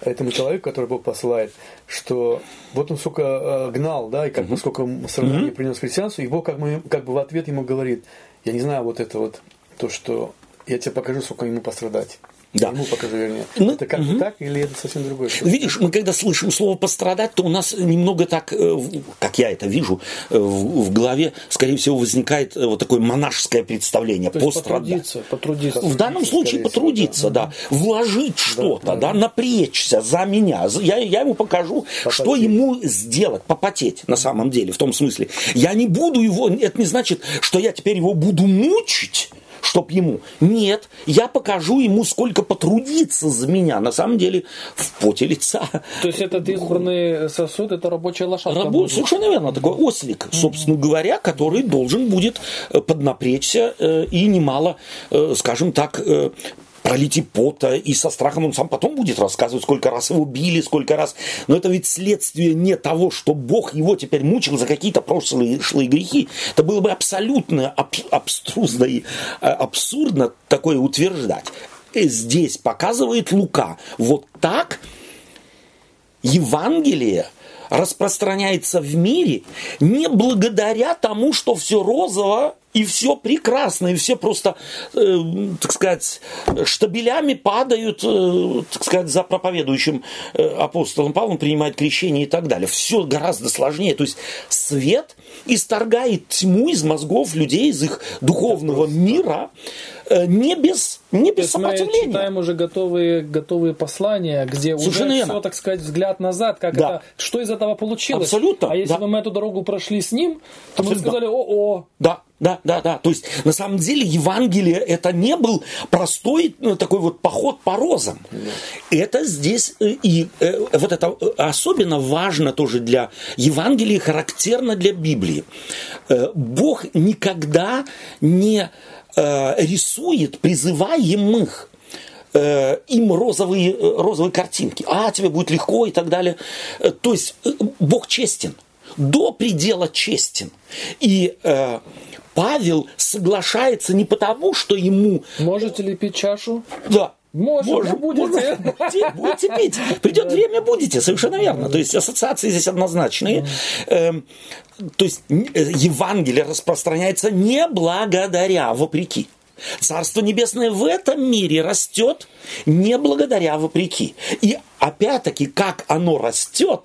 Этому человеку, который Бог посылает, что вот он сколько э, гнал, да, и как бы сколько страданий принес христианству, и Бог как бы, как бы в ответ ему говорит, я не знаю вот это вот, то, что я тебе покажу, сколько ему пострадать. Да. Ему покажу, вернее. Ну, это как бы так или это совсем другое? Видишь, мы когда слышим слово пострадать, то у нас немного так, э, как я это вижу, э, в, в голове, скорее всего, возникает э, вот такое монашеское представление. То пострадать. потрудиться, потрудиться. В данном случае скорее всего, потрудиться, да. Вложить что-то, да, напрячься за меня. Я, я ему покажу, что ему сделать, попотеть на самом деле, в том смысле. Я не буду его, это не значит, что я теперь его буду мучить, чтоб ему. Нет, я покажу ему, сколько потрудиться за меня. На самом деле, в поте лица. То есть этот избранный сосуд, это рабочая лошадка. Рабо- Божья. Совершенно верно, такой ослик, собственно говоря, который должен будет э, поднапрячься э, и немало, э, скажем так, э, пролитии пота и со страхом он сам потом будет рассказывать, сколько раз его били, сколько раз. Но это ведь следствие не того, что Бог его теперь мучил за какие-то прошлые грехи. Это было бы абсолютно аб абструзно и а, абсурдно такое утверждать. И здесь показывает Лука. Вот так Евангелие – распространяется в мире не благодаря тому, что все розово и все прекрасно, и все просто, э, так сказать, штабелями падают, э, так сказать, за проповедующим э, апостолом Павлом, принимает крещение и так далее. Все гораздо сложнее. То есть свет исторгает тьму из мозгов людей, из их духовного мира, не без, не без сопротивления. Мы читаем уже готовые, готовые послания, где Совершенно уже все, так сказать, взгляд назад, как да. это, что из этого получилось. Абсолютно. А если да. бы мы эту дорогу прошли с ним, то Абсолютно. мы сказали, о-о. Да, да, да, да. То есть, на самом деле, Евангелие это не был простой ну, такой вот поход по розам. Это здесь, э, и э, вот это особенно важно тоже для Евангелия, характерно для Библии. Бог никогда не Э, рисует призываемых э, им розовые, э, розовые картинки. А, тебе будет легко и так далее. То есть Бог честен, до предела честен. И э, Павел соглашается не потому, что ему... Можете ли пить чашу? Да, может, Может будете. Будете, будете пить. Придет да. время, будете, совершенно верно. То есть ассоциации здесь однозначные. Эм, то есть э, Евангелие распространяется не благодаря, вопреки. Царство Небесное в этом мире растет не благодаря, вопреки. И опять-таки, как оно растет,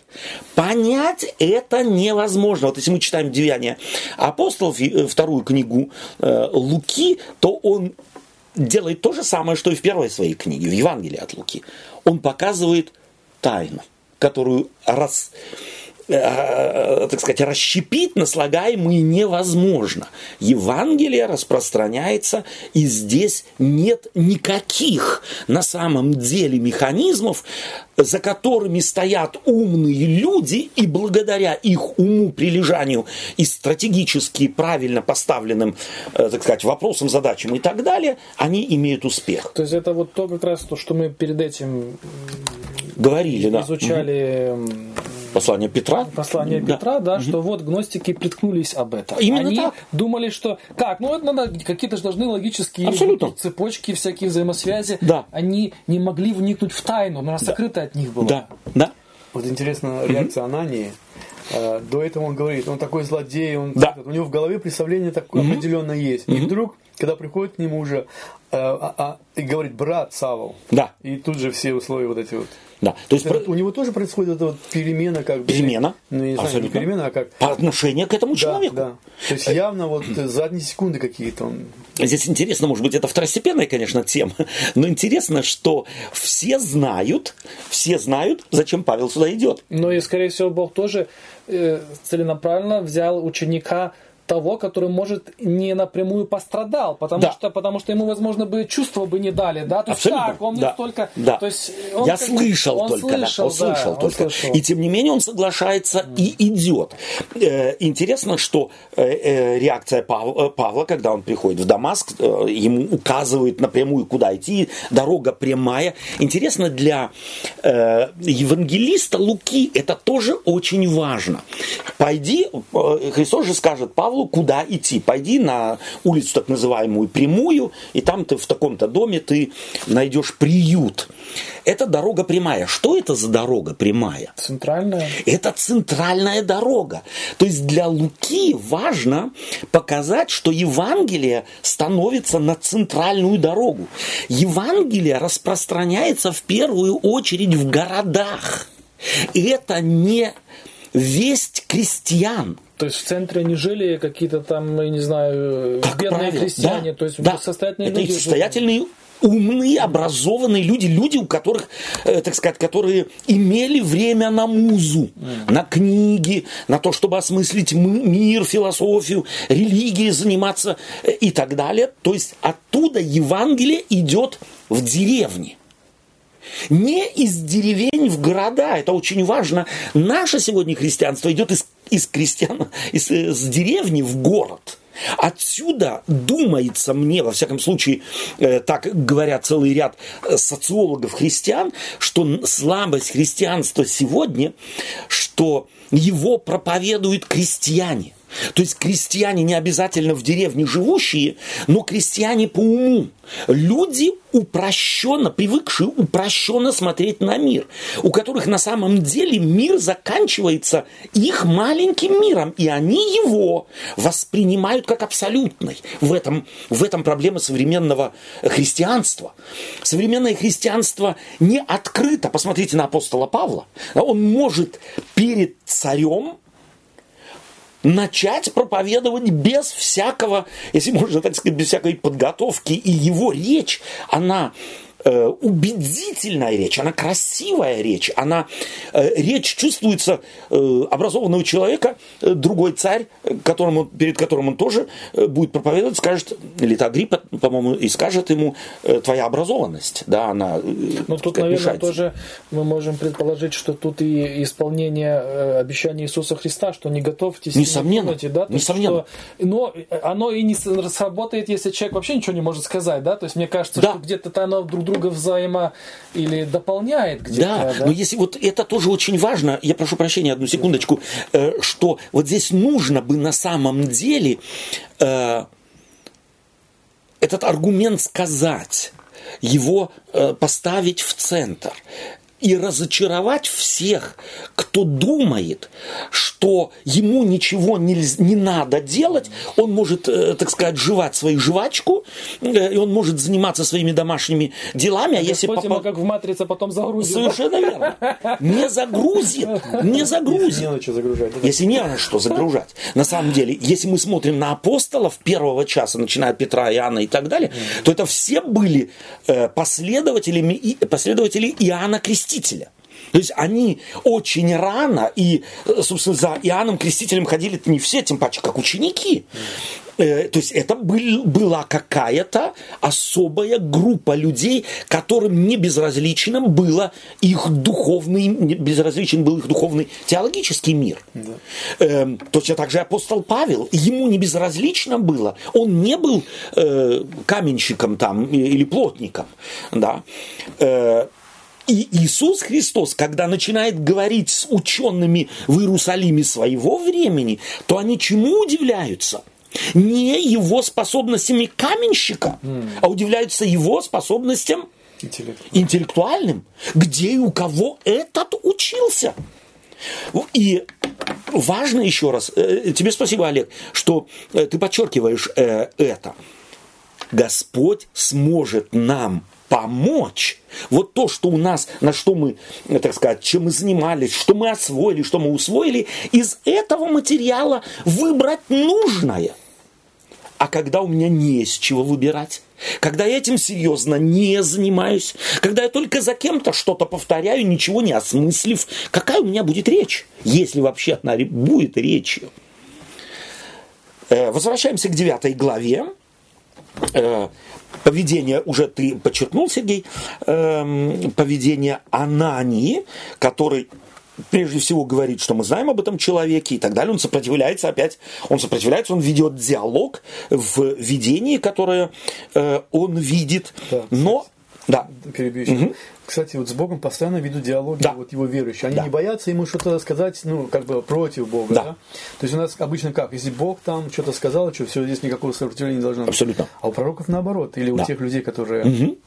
понять это невозможно. Вот если мы читаем Деяния апостолов, э, вторую книгу э, Луки, то он делает то же самое, что и в первой своей книге, в Евангелии от Луки. Он показывает тайну, которую раз, так сказать, расщепить на слагаемые невозможно. Евангелие распространяется, и здесь нет никаких на самом деле механизмов, за которыми стоят умные люди, и благодаря их уму, прилежанию и стратегически правильно поставленным, э, так сказать, вопросам, задачам и так далее, они имеют успех. То есть это вот то как раз то, что мы перед этим говорили, да. изучали Послание Петра? Послание да. Петра, да, угу. что вот гностики приткнулись об этом. Именно Они так. думали, что как, ну это надо, какие-то же должны логические Абсолютно. цепочки, всякие взаимосвязи. Да. Они не могли вникнуть в тайну, но она да. сокрыта от них была. Да, да. Вот интересно реакция угу. Анании. Э, до этого он говорит, он такой злодей, он да. у него в голове представление такое угу. определенное есть. Угу. И вдруг, когда приходит к нему уже э, а, а, и говорит брат Савол, да. и тут же все условия вот эти вот. Да. То есть, про... У него тоже происходит эта вот перемена, как бы. Перемена. Ну, не знаю, не перемена, а как. По отношению к этому да, человеку. Да. То есть явно вот задние секунды какие-то он. Здесь интересно, может быть, это второстепенная, конечно, тема, но интересно, что все знают, все знают, зачем Павел сюда идет. Ну и, скорее всего, Бог тоже э, целенаправленно взял ученика того, который, может, не напрямую пострадал, потому, да. что, потому что ему, возможно, бы чувства бы не дали, да, то есть Абсолютно. так, он да. не столько... Да. То есть он Я как, слышал он только, слышал, да, он слышал да, только. Он слышал. И тем не менее он соглашается mm. и идет. Э, интересно, что э, э, реакция Павла, Павла, когда он приходит в Дамаск, ему указывает напрямую, куда идти, дорога прямая. Интересно, для евангелиста Луки это тоже очень важно. Пойди, Христос же скажет Павлу, Павлу, куда идти. Пойди на улицу так называемую прямую, и там ты в таком-то доме ты найдешь приют. Это дорога прямая. Что это за дорога прямая? Центральная. Это центральная дорога. То есть для Луки важно показать, что Евангелие становится на центральную дорогу. Евангелие распространяется в первую очередь в городах. И это не весть крестьян. То есть в центре не жили какие-то там, я не знаю, как бедные правило, крестьяне, да, то есть да. состоятельные Это люди. состоятельные умные, образованные люди, люди, у которых, э, так сказать, которые имели время на музу, mm. на книги, на то, чтобы осмыслить мир, философию, религией заниматься э, и так далее. То есть оттуда Евангелие идет в деревни. Не из деревень в города, это очень важно. Наше сегодня христианство идет из, из крестьян, из, из деревни в город. Отсюда думается мне, во всяком случае, э, так говорят целый ряд э, социологов-христиан, что слабость христианства сегодня, что его проповедуют крестьяне. То есть крестьяне не обязательно в деревне живущие, но крестьяне по уму. Люди упрощенно, привыкшие упрощенно смотреть на мир, у которых на самом деле мир заканчивается их маленьким миром, и они его воспринимают как абсолютный. В этом, в этом проблема современного христианства. Современное христианство не открыто. Посмотрите на апостола Павла. Он может перед царем начать проповедовать без всякого, если можно так сказать, без всякой подготовки. И его речь, она Э, убедительная речь, она красивая речь, она э, речь чувствуется э, образованного человека, другой царь, которому, перед которым он тоже будет проповедовать, скажет, или это Агриппа, по-моему, и скажет ему, твоя образованность, да, она... Ну, тут, сказать, наверное, мешается. тоже мы можем предположить, что тут и исполнение обещания Иисуса Христа, что не готовьтесь, несомненно, не да, несомненно. Что, но оно и не сработает, если человек вообще ничего не может сказать, да, то есть мне кажется, да. что где-то оно друг друга друга взаимо или дополняет где-то. Да, да, но если вот это тоже очень важно, я прошу прощения одну секундочку, э, что вот здесь нужно бы на самом деле э, этот аргумент сказать его э, поставить в центр и разочаровать всех, кто думает, что ему ничего не, не надо делать, он может, э, так сказать, жевать свою жвачку, э, и он может заниматься своими домашними делами, а, если попал... ему как в матрице потом загрузит. Совершенно верно. Не загрузит, не загрузит. Если не на что загружать. Если не на что загружать. На самом деле, если мы смотрим на апостолов первого часа, начиная от Петра, Иоанна и так далее, то это все были э, последователями, последователи Иоанна Крестителя Крестителя. То есть они очень рано, и, собственно, за Иоанном Крестителем ходили не все, тем паче, как ученики. Э, то есть это был, была какая-то особая группа людей, которым не безразличным было их духовный, безразличен был их духовный теологический мир. Да. Э, точно так же апостол Павел, ему не безразлично было, он не был э, каменщиком там или плотником, да, э, и Иисус Христос, когда начинает говорить с учеными в Иерусалиме своего времени, то они чему удивляются? Не его способностями каменщика, mm. а удивляются его способностям интеллектуальным. интеллектуальным. Где и у кого этот учился? И важно еще раз, э, тебе спасибо, Олег, что э, ты подчеркиваешь э, это. Господь сможет нам помочь. Вот то, что у нас, на что мы, так сказать, чем мы занимались, что мы освоили, что мы усвоили, из этого материала выбрать нужное. А когда у меня не из чего выбирать, когда я этим серьезно не занимаюсь, когда я только за кем-то что-то повторяю, ничего не осмыслив, какая у меня будет речь, если вообще она будет речью. Э, возвращаемся к девятой главе. Э, поведение, уже ты подчеркнул, Сергей, эм, поведение Анании, который прежде всего говорит, что мы знаем об этом человеке и так далее. Он сопротивляется опять, он сопротивляется, он ведет диалог в видении, которое э, он видит, да, но... Да. Перебью. Угу. Кстати, вот с Богом постоянно ведут диалоги да. вот его верующие. Они да. не боятся ему что-то сказать, ну, как бы против Бога. Да. да. То есть у нас обычно как? Если Бог там что-то сказал, что все, здесь никакого сопротивления не должно быть. Абсолютно. А у пророков наоборот. Или у да. тех людей, которые угу.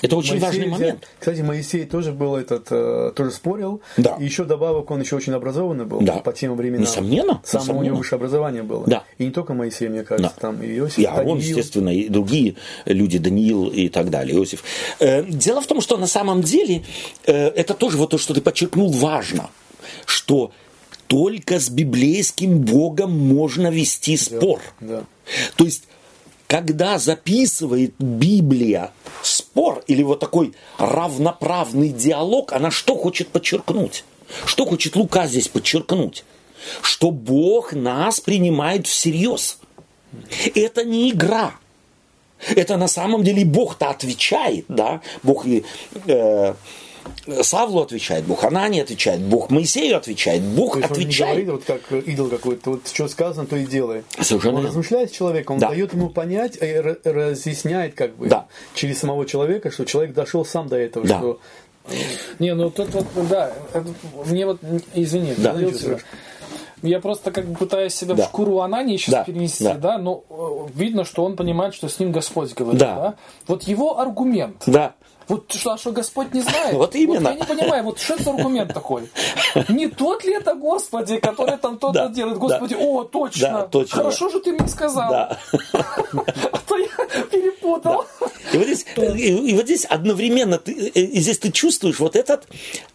Это очень Моисей, важный момент. Кстати, Моисей тоже был этот, э, тоже спорил. Да. И еще добавок, он еще очень образованный был. Да. По тем временам. Несомненно. Самое несомненно. у него высшее образование было. Да. И не только Моисей, мне кажется, да. там и Иосиф. И Аарон, естественно, и другие люди, Даниил и так далее, Иосиф. Э, дело в том, что на самом деле э, это тоже вот то, что ты подчеркнул, важно, что только с библейским Богом можно вести спор. Да. То есть когда записывает Библия спор или вот такой равноправный диалог, она что хочет подчеркнуть? Что хочет Лука здесь подчеркнуть? Что Бог нас принимает всерьез. Это не игра. Это на самом деле Бог-то отвечает, да? Бог и э, Савлу отвечает Бог, Анане отвечает Бог, Моисею отвечает Бог, То есть отвечает. Он не говорит, вот как идол какой-то, вот что сказано, то и делай. Совершенно Он размышляет с человеком, он Да. дает ему понять, и ра- разъясняет как бы Да. через самого человека, что человек дошел сам до этого, Да. что Не, ну тут вот, да, мне вот, извини, Да. Я просто как бы пытаюсь себя Да. в шкуру Анании сейчас Да, перенести, да. да. но э, видно, что он понимает, что с ним Господь говорит, Да. да. Вот его аргумент, Да. Вот что, а что Господь не знает. Вот именно. я не понимаю, вот что это аргумент такой? Не тот ли это Господи, который там то-то Да, делает? да. Господи, о, точно. Да, точно. Хорошо же ты мне сказал. Да. А то я перепутал. И вот здесь, и, и вот здесь одновременно, ты, э, и здесь ты чувствуешь вот этот,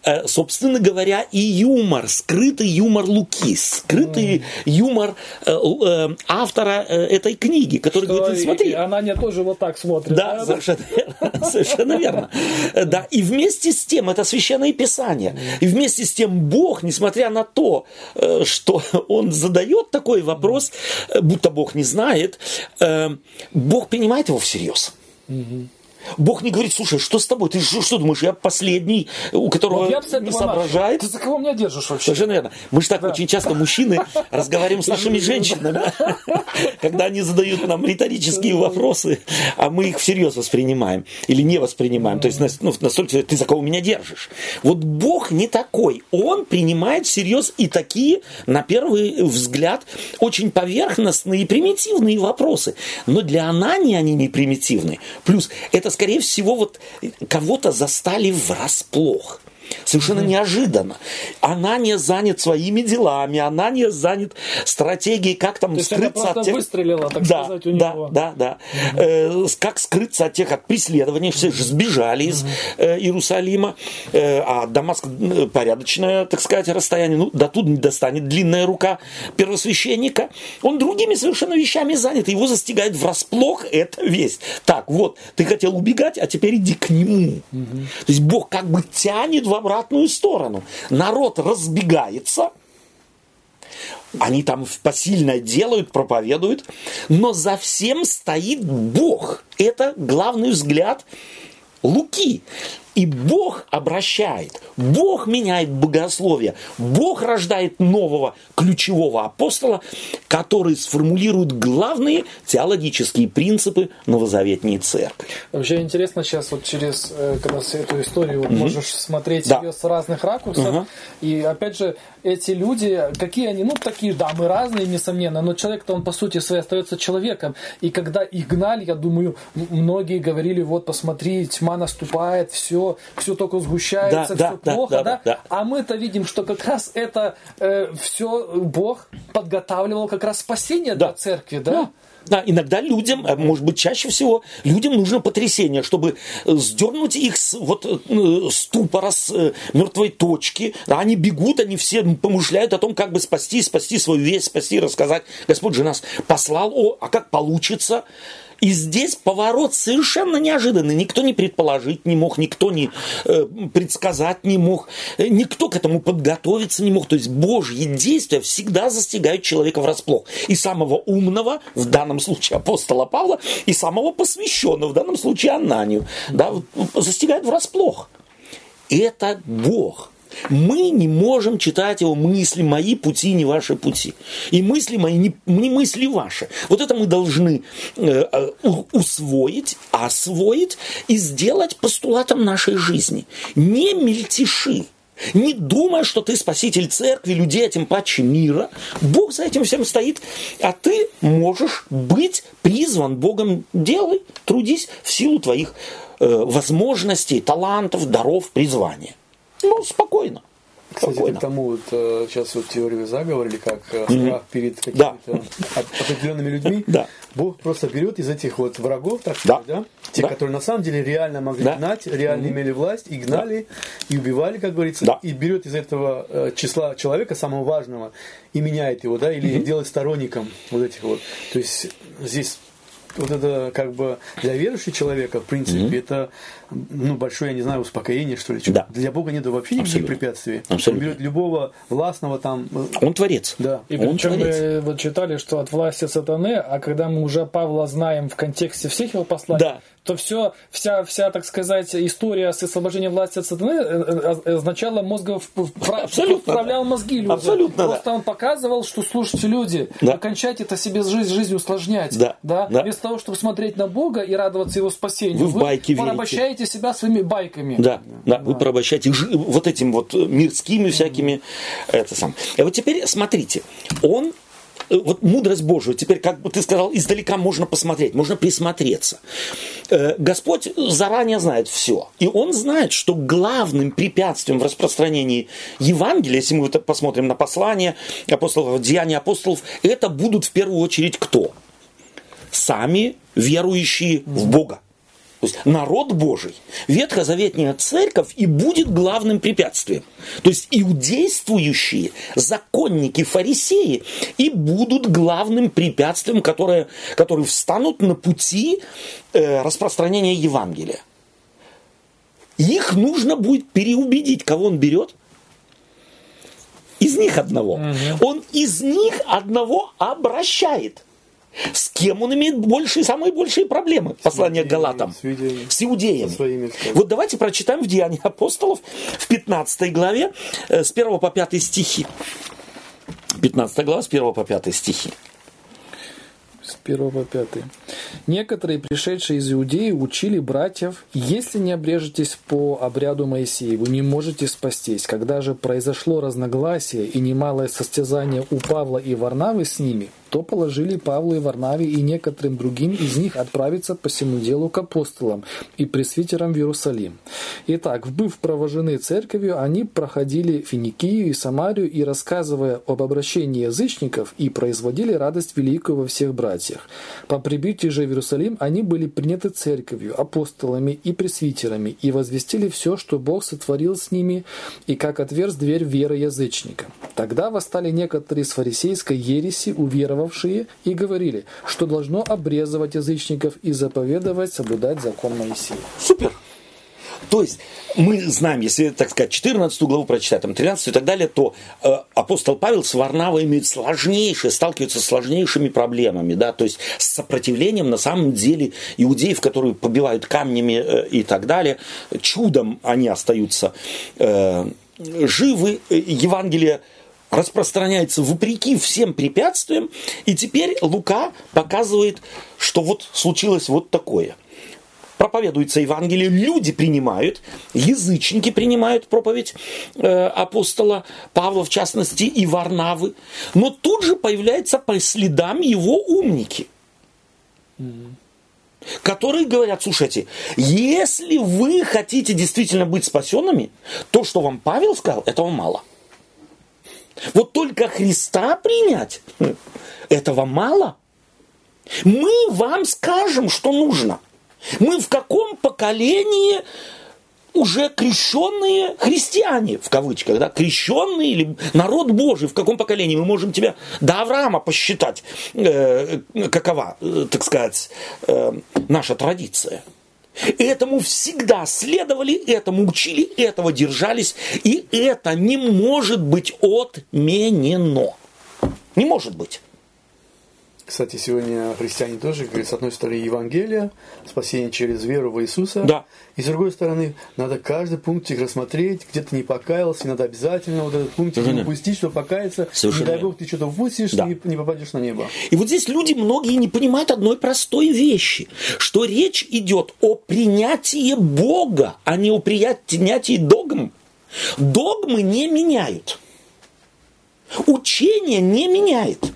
э, собственно говоря, и юмор, скрытый юмор Луки, скрытый юмор э, автора этой книги, который говорит, И- смотри, и Анания тоже вот так смотрит. Да, совершенно верно. Совершенно верно. Да, и вместе с тем, это священное писание, и вместе с тем Бог, несмотря на то, э, что Он задает такой вопрос, э, будто Бог не знает, э, Бог принимает его всерьез. Бог не говорит, слушай, что с тобой? Ты что, что думаешь, я последний, у которого Вот я не соображает? Ты за кого меня держишь вообще? Совершенно верно. Мы же так очень часто, мужчины, разговариваем с нашими женщинами, когда они задают нам риторические вопросы, а мы их всерьез воспринимаем или не воспринимаем. То есть ну, настолько, ты за кого меня держишь? Вот Бог не такой. Он принимает всерьез и такие, на первый взгляд, очень поверхностные и примитивные вопросы. Но для Анании они не примитивны. Плюс это, скорее всего, вот кого-то застали врасплох. Совершенно неожиданно. Она не занят своими делами, она не занят стратегией, как там То скрыться от тех... выстрелила, так да, сказать, у да, него. Да, да, Э, с- как скрыться от тех, от преследований. Все же сбежали из э, Иерусалима. Э, а Дамаск э, порядочное, так сказать, расстояние. Ну, до тут не достанет длинная рука первосвященника. Он другими совершенно вещами занят. Его застигает врасплох эта весть. Так, вот, ты хотел убегать, а теперь иди к нему. То есть Бог как бы тянет в обратную сторону. Народ разбегается, они там посильно делают, проповедуют, но за всем стоит Бог. Это главный взгляд Луки. И Бог обращает, Бог меняет богословие, Бог рождает нового ключевого апостола, который сформулирует главные теологические принципы новозаветней церкви. Вообще интересно сейчас вот через э, раз эту историю вот можешь смотреть Да. ее с разных ракурсов. Мгм. И опять же, эти люди, какие они, ну такие, да, мы разные, несомненно, но человек-то он по сути своей остается человеком. И когда их гнали, я думаю, многие говорили, вот посмотри, тьма наступает, все, все только сгущается, Да, все да, да, плохо, да, да, да. А мы-то видим, что как раз это все Бог подготавливал как раз спасение для Да. церкви, да? Да. Да, иногда людям, а может быть чаще всего, людям нужно потрясение, чтобы э, сдернуть их с вот э, ступора, с э, мертвой точки. А Они бегут, они все помышляют о том, как бы спасти, спасти свою весть, спасти, рассказать. Господь же нас послал, о, а как получится? И здесь поворот совершенно неожиданный. Никто не предположить не мог, никто не э, предсказать не мог, э, никто к этому подготовиться не мог. То есть Божьи действия всегда застигают человека врасплох. И самого умного, в данном случае апостола Павла, и самого посвященного, в данном случае Ананию, да, застигают врасплох. Это Бог. Мы не можем читать его мысли мои, пути не ваши пути. И мысли мои не, не мысли ваши. Вот это мы должны э, э, усвоить, освоить и сделать постулатом нашей жизни. Не мельтеши. Не думай, что ты спаситель церкви, людей, а тем паче мира. Бог за этим всем стоит, а ты можешь быть призван Богом. Делай, трудись в силу твоих э, возможностей, талантов, даров, призвания. Ну, спокойно. Кстати, спокойно. к тому вот э, сейчас вот теорию заговора или как э, страх перед Да. какими-то оп- определенными людьми, Да. Бог просто берет из этих вот врагов, так Да. сказать, да, те, Да. которые на самом деле реально могли Да. гнать, реально имели власть, и гнали, и убивали, как говорится, Да. и берет из этого э, числа человека, самого важного, и меняет его, да, или делает сторонником вот этих вот. То есть здесь вот это как бы для верующего человека, в принципе, это ну, большое, я не знаю, успокоение, что ли. что- Да. Для Бога нет вообще никаких Абсолютно. препятствий. Абсолютно. Он берет любого властного там. э, Он творец. Да. И Он причем творец. мы вот читали, что от власти сатаны, а когда мы уже Павла знаем в контексте всех его посланий, Да. то все, вся, вся, так сказать, история с освобождением власти от сатаны э, э, означала мозгов, Абсолютно, вправлял мозги людям. Абсолютно, Просто да. он показывал, что, слушайте, люди, Да. окончайте это себе жизнь, жизнь усложнять. Да, да. Вместо того, чтобы смотреть на Бога и радоваться Его спасению, Вы в байки верите. порабощаете себя своими байками. Да, да, вы порабощаете вот этим вот мирскими всякими, это сам. И вот теперь смотрите, он э, вот мудрость Божию, теперь, как бы ты сказал, издалека можно посмотреть, можно присмотреться. Э, Господь заранее знает все. И Он знает, что главным препятствием в распространении Евангелия, если мы посмотрим на послание апостолов, деяния апостолов, это будут в первую очередь кто? Сами верующие в Бога. То есть народ Божий, ветхозаветняя церковь и будет главным препятствием. То есть иудействующие законники, фарисеи и будут главным препятствием, которые, которые встанут на пути э, распространения Евангелия. Их нужно будет переубедить, кого он берет. Из них одного. Он из них одного обращает. С кем он имеет большие, самые большие проблемы? Послание к Галатам. С иудеями. С иудеями. Своими. Вот давайте прочитаем в Деянии апостолов в 15 главе э, с 1 по 5 стихи. 15 глава с 1 по 5 стихи. С 1 по 5. Некоторые, пришедшие из Иудеи, учили братьев, если не обрежетесь по обряду Моисееву, не можете спастись. Когда же произошло разногласие и немалое состязание у Павла и Варнавы с ними, то положили Павлу и Варнаве и некоторым другим из них отправиться по всему делу к апостолам и пресвитерам в Иерусалим. Итак, вбыв провожены церковью, они проходили Финикию и Самарию и, рассказывая об обращении язычников, и производили радость великую во всех братьях. По прибытии же в Иерусалим они были приняты церковью, апостолами и пресвитерами, и возвестили все, что Бог сотворил с ними, и как отверз дверь веры язычникам. Тогда восстали некоторые с фарисейской ереси, уверовавшие, и говорили, что должно обрезывать язычников и заповедовать соблюдать закон Моисея. Супер. То есть мы знаем, если, так сказать, 14 главу прочитать, там 13 и так далее, то э, апостол Павел с Варнавой сложнейшие, сталкиваются с сложнейшими проблемами, да, то есть с сопротивлением на самом деле иудеев, которые побивают камнями э, и так далее. Чудом они остаются э, живы. Э, Евангелие распространяется вопреки всем препятствиям. И теперь Лука показывает, что вот случилось вот такое. Проповедуется Евангелие, люди принимают, язычники принимают проповедь э, апостола Павла, в частности, и Варнавы. Но тут же появляются по следам его умники которые говорят, слушайте, если вы хотите действительно быть спасенными, то, что вам Павел сказал, этого мало. Вот только Христа принять, этого мало. Мы вам скажем, что нужно. Мы в каком поколении уже крещенные христиане, в кавычках, да, крещенные или народ Божий, в каком поколении мы можем тебя до Авраама посчитать, э, какова, э, так сказать, э, наша традиция. Этому всегда следовали, этому учили, этого держались, и это не может быть отменено. Не может быть. Кстати, сегодня христиане тоже говорят, с одной стороны, Евангелие, спасение через веру в Иисуса. Да. И с другой стороны, надо каждый пунктик рассмотреть, где ты не покаялся, надо обязательно вот этот пунктик не упустить, чтобы покаяться. Совершенно не дай. Бог, ты что-то упустишь, Да. и не попадешь на небо. И вот здесь люди многие не понимают одной простой вещи, что речь идет о принятии Бога, а не о принятии догм. Догмы не меняют. Учение не меняет.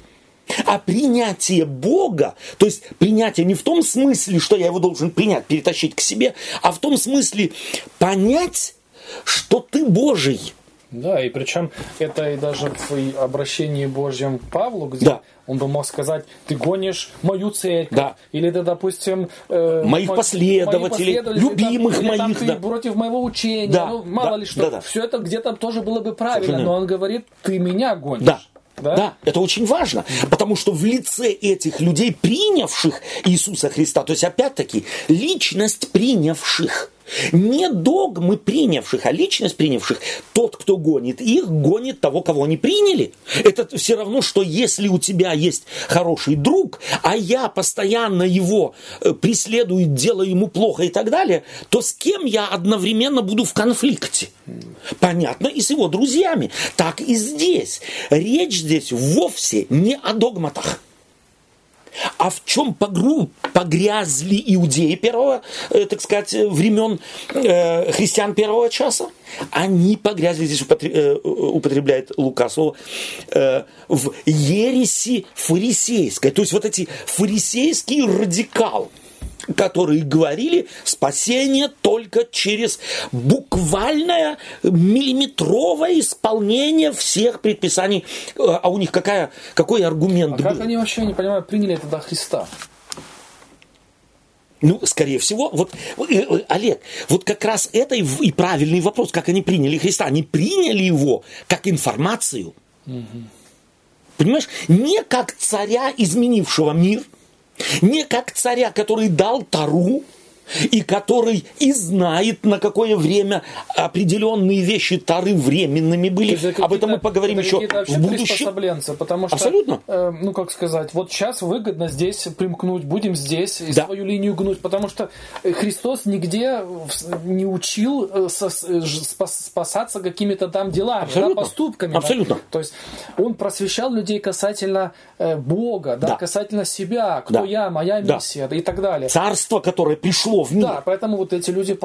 А принятие Бога, то есть принятие не в том смысле, что я его должен принять, перетащить к себе, а в том смысле понять, что ты Божий. Да, и причем это и даже в обращении Божьем к Павлу, где Да. он бы мог сказать, ты гонишь мою церковь, Да. или ты, допустим, э, Моих мо- последователей, моих последователей, любимых там, или там моих, ты да. против моего учения, Да, ну, мало да, ли что, да, да. все это где-то тоже было бы правильно, Совершенно но он говорит, ты меня гонишь. Да. Да? Да? это очень важно, потому что в лице этих людей, принявших Иисуса Христа, то есть опять-таки личность принявших, Не догмы принявших, а личность принявших. Тот, кто гонит их, гонит того, кого они приняли. Это все равно, что если у тебя есть хороший друг, а я постоянно его э, преследую, делаю ему плохо и так далее, то с кем я одновременно буду в конфликте? Понятно, и с его друзьями. Так и здесь. Речь здесь вовсе не о догматах. А в чем погру, погрязли иудеи первого, э, так сказать, времен э, христиан первого часа? Они погрязли, здесь э, употребляет Лука слово, э, в ереси фарисейской. То есть вот эти фарисейские радикалы которые говорили спасение только через буквальное миллиметровое исполнение всех предписаний. А у них какая, какой аргумент а был? как они вообще, не понимаю, приняли тогда Христа? Ну, скорее всего, вот, э, э, Олег, вот как раз это и, и правильный вопрос, как они приняли Христа. Они приняли его как информацию. Угу. Понимаешь, не как царя, изменившего мир – не как царя, который дал Тару, и который и знает, на какое время определенные вещи Тары временными были. Об этом мы поговорим еще в будущем. Потому что, Абсолютно. Э, ну, как сказать, вот сейчас выгодно здесь примкнуть, будем здесь да. свою линию гнуть, потому что Христос нигде не учил э, э, спасаться какими-то там делами, да, поступками. Абсолютно. Да? То есть он просвещал людей касательно Бога, да, да. касательно себя, кто да. я, моя миссия да. и так далее. Царство, которое пришло в мир. Да, поэтому вот эти люди,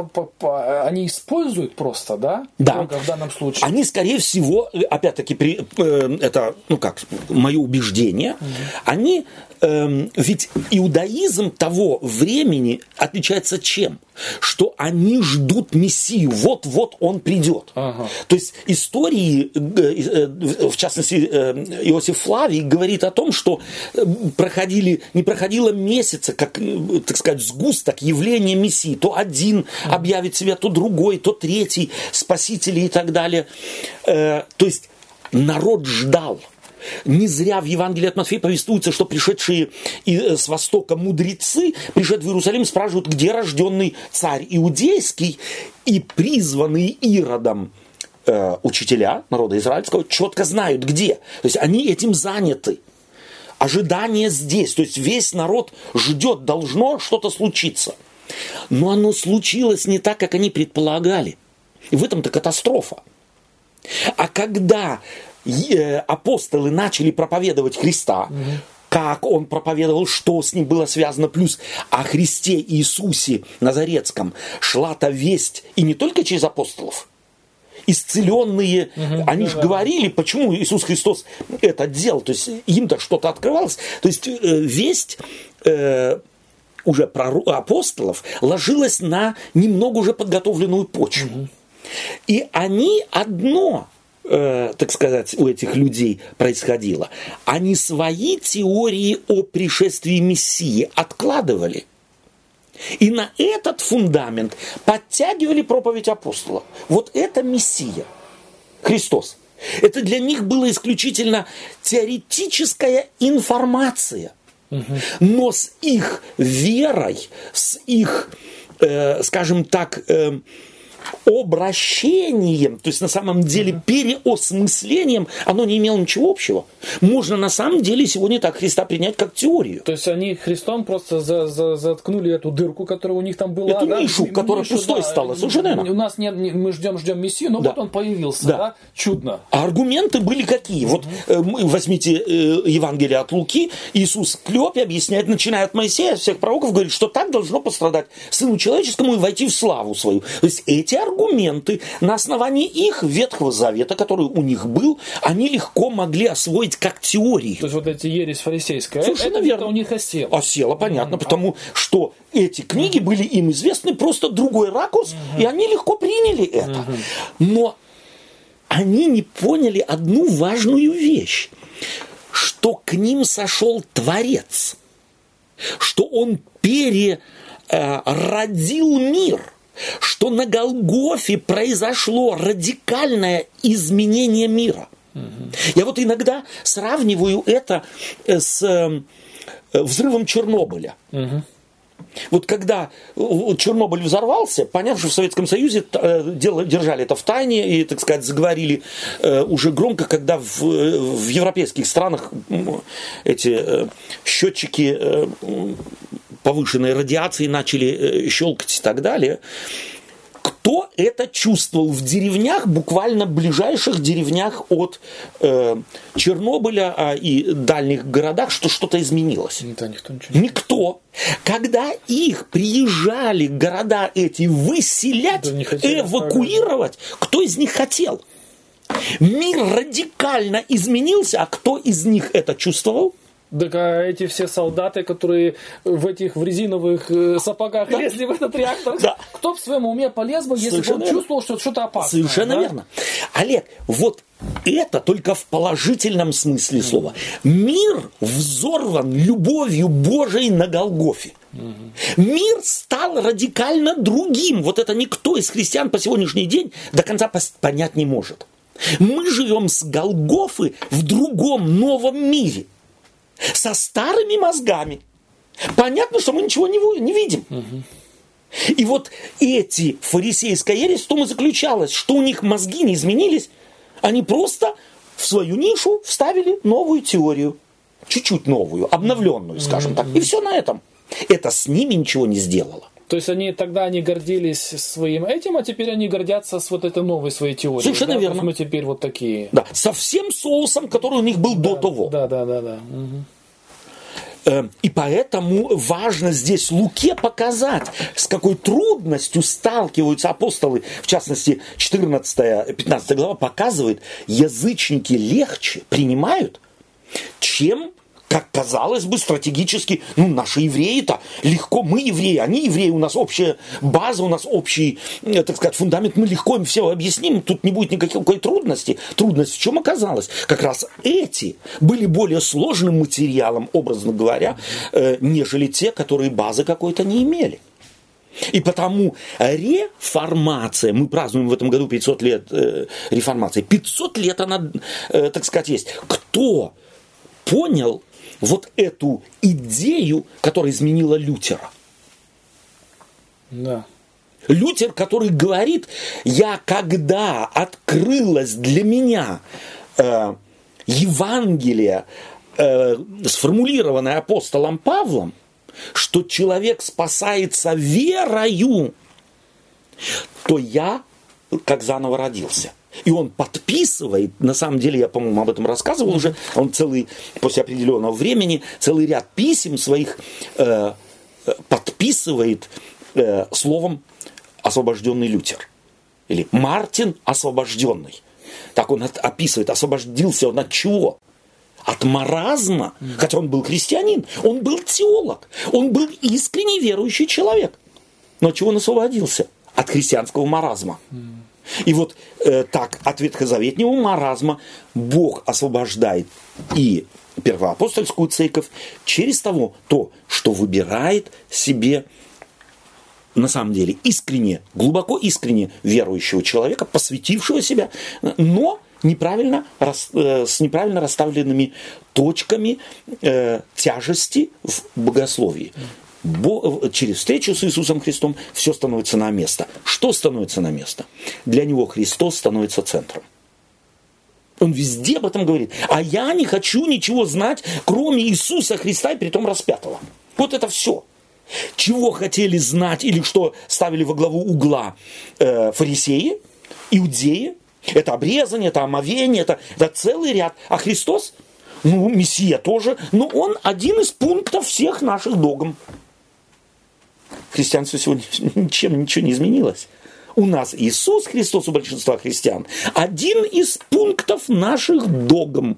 они используют просто, да? Да. в данном случае. Они, скорее всего, опять-таки, при, э, это, ну как, мое убеждение, угу. они эм, ведь иудаизм того времени отличается чем? Что они ждут Мессию, вот-вот он придет. Ага. То есть истории, э, э, в частности, э, Иосиф Флавий говорит о том, что проходили, не проходило месяца, как, так сказать, сгусток явления Мессии. То один объявит себя, то другой, то третий, спасители и так далее. То есть народ ждал. Не зря в Евангелии от Матфея повествуется, что пришедшие э, с востока мудрецы, пришед в Иерусалим, спрашивают, где рожденный царь иудейский, и призванные Иродом э, учителя народа израильского четко знают, где. То есть они этим заняты. Ожидание здесь. То есть весь народ ждет, должно что-то случиться. Но оно случилось не так, как они предполагали. И в этом-то катастрофа. А когда апостолы начали проповедовать Христа, угу. как он проповедовал, что с ним было связано, плюс о Христе Иисусе Назарецком шла-то весть, и не только через апостолов, исцеленные, угу, они да, же да. говорили, почему Иисус Христос это делал, то есть им-то что-то открывалось, то есть э, весть э, уже про апостолов ложилась на немного уже подготовленную почву. Угу. И они одно э, так сказать, у этих людей происходило, они свои теории о пришествии Мессии откладывали. И на этот фундамент подтягивали проповедь апостола. Вот это Мессия, Христос. Это для них было исключительно теоретическая информация. Но с их верой, с их, э, скажем так, э, обращением, то есть на самом деле переосмыслением, оно не имело ничего общего. Можно на самом деле сегодня так Христа принять как теорию. То есть они Христом просто за, за, заткнули эту дырку, которая у них там была. Эту да? нишу, которая нишу, пустой да. стала, совершенно верно. У нас нет, мы ждем, ждем Мессию, но да. вот он появился, да. да? Чудно. А аргументы были какие? Вот э, возьмите э, Евангелие от Луки, Иисус Клёпе объясняет, начиная от Моисея, всех пророков, говорит, что так должно пострадать Сыну Человеческому и войти в славу свою. То есть эти аргументы на основании их Ветхого Завета, который у них был, они легко могли освоить как теории. То есть вот эти ересь фарисейская, Совершенно это верно. у них осело. Осело, понятно, mm-hmm. потому что эти книги mm-hmm. были им известны, просто другой ракурс, mm-hmm. и они легко приняли это. Mm-hmm. Но они не поняли одну важную вещь, что к ним сошел Творец, что он переродил мир – что на Голгофе произошло радикальное изменение мира. Угу. Я вот иногда сравниваю это э, с э, взрывом Чернобыля. Угу. Вот когда Чернобыль взорвался, понятно, что в Советском Союзе э, держали это в тайне и, так сказать, заговорили э, уже громко, когда в, в европейских странах эти э, счетчики повышенной радиации начали щелкать и так далее кто это чувствовал в деревнях, буквально ближайших деревнях от э, Чернобыля а, и дальних городах, что что-то изменилось? Да, никто ничего не Никто. Когда их приезжали города эти выселять, да, эвакуировать, кто из них хотел? Мир радикально изменился, а кто из них это чувствовал? Так а эти все солдаты, которые в этих в резиновых э, сапогах да. лезли в этот реактор, да. кто в своем уме полез бы, если бы он чувствовал, что что-то опасное? Совершенно да? верно. Олег, вот это только в положительном смысле слова. Мир взорван любовью Божией на Голгофе. Мир стал радикально другим. Вот это никто из христиан по сегодняшний день до конца понять не может. Мы живем с Голгофы в другом новом мире со старыми мозгами. Понятно, что мы ничего не, не видим. Угу. И вот эти фарисейская ересь в том и заключалась, что у них мозги не изменились, они просто в свою нишу вставили новую теорию. Чуть-чуть новую, обновленную, скажем так. И все на этом. Это с ними ничего не сделало. То есть они тогда они гордились своим этим, а теперь они гордятся с вот этой новой своей теорией. Совершенно да? верно. Мы теперь вот такие. Да, со всем соусом, который у них был да, до того. Да, да, да, да. Угу. Эм, и поэтому важно здесь Луке показать, с какой трудностью сталкиваются апостолы. В частности, 14-15 глава показывает, язычники легче принимают, чем как казалось бы, стратегически, ну, наши евреи-то легко, мы евреи, они евреи, у нас общая база, у нас общий, э, так сказать, фундамент, мы легко им все объясним, тут не будет никакой трудности. Трудность в чем оказалась? Как раз эти были более сложным материалом, образно говоря, э, нежели те, которые базы какой-то не имели. И потому реформация, мы празднуем в этом году 500 лет э, реформации, 500 лет она, э, так сказать, есть. Кто понял вот эту идею, которая изменила Лютера. Да. Лютер, который говорит, я когда открылась для меня э, Евангелие, э, сформулированное апостолом Павлом, что человек спасается верою, то я как заново родился. И он подписывает, на самом деле, я, по-моему, об этом рассказывал уже, он целый, после определенного времени, целый ряд писем своих э, подписывает э, словом освобожденный Лютер. Или Мартин освобожденный. Так он описывает, освободился он от чего? От маразма, хотя он был христианин, он был теолог, он был искренне верующий человек. Но чего он освободился? От христианского маразма. И вот э, так от ветхозаветнего маразма Бог освобождает и первоапостольскую церковь через того, то, что выбирает себе на самом деле искренне, глубоко искренне верующего человека, посвятившего себя, но неправильно, э, с неправильно расставленными точками э, тяжести в богословии через встречу с Иисусом Христом все становится на место. Что становится на место? Для него Христос становится центром. Он везде об этом говорит. А я не хочу ничего знать, кроме Иисуса Христа и притом распятого. Вот это все. Чего хотели знать или что ставили во главу угла э, фарисеи, иудеи, это обрезание, это омовение, это, это целый ряд. А Христос, ну, Мессия тоже, но он один из пунктов всех наших догм христианство сегодня ничем ничего не изменилось. У нас Иисус Христос, у большинства христиан, один из пунктов наших догм.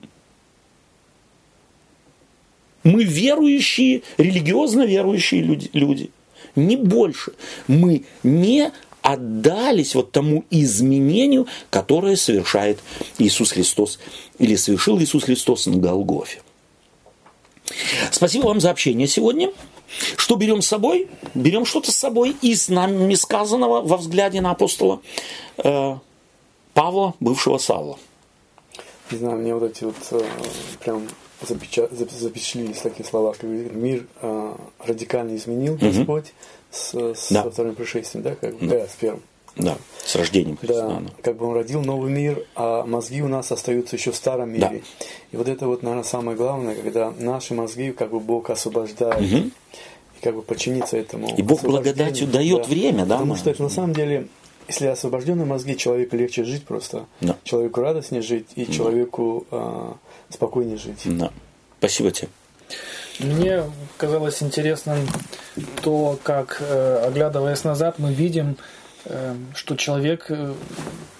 Мы верующие, религиозно верующие люди, люди. Не больше. Мы не отдались вот тому изменению, которое совершает Иисус Христос или совершил Иисус Христос на Голгофе. Спасибо вам за общение сегодня. Что берем с собой? Берем что-то с собой из нами сказанного во взгляде на апостола э, Павла, бывшего Савла. Не знаю, мне вот эти вот э, прям запеча- запечатлелись такие слова, как мир э, радикально изменил Господь с, с Да. со вторым пришествием, да, как Да. да, с первым. Да, с рождением Христа. Да, как бы он родил новый мир, а мозги у нас остаются еще в старом мире. Да. И вот это вот, наверное, самое главное, когда наши мозги как бы Бог освобождает. И как бы подчиниться этому. И Бог благодатью дает время, да, Потому на- что это на самом деле, если освобожденные мозги, человеку легче жить просто. Да. Человеку радостнее жить и человеку а, спокойнее жить. Да. Спасибо тебе. Мне казалось интересным то, как, э, оглядываясь назад, мы видим, э, что человек э,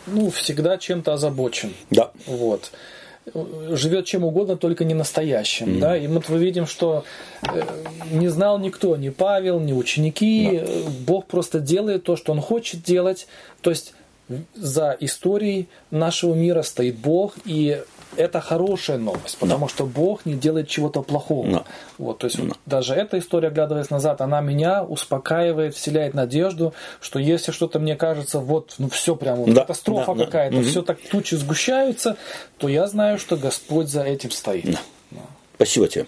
ну, всегда чем-то озабочен. Да. Вот. Живет чем угодно, только не настоящим. Да? И мы вот видим, что э, не знал никто, ни Павел, ни ученики. Э, Бог просто делает то, что он хочет делать. То есть за историей нашего мира стоит Бог, и это хорошая новость, потому что Бог не делает чего-то плохого. Да. Вот, то есть вот даже эта история, оглядываясь назад, она меня успокаивает, вселяет надежду, что если что-то мне кажется, вот, ну все прям вот Да, катастрофа да, да. какая-то, Мгм. все так тучи сгущаются, то я знаю, что Господь за этим стоит. Спасибо тебе.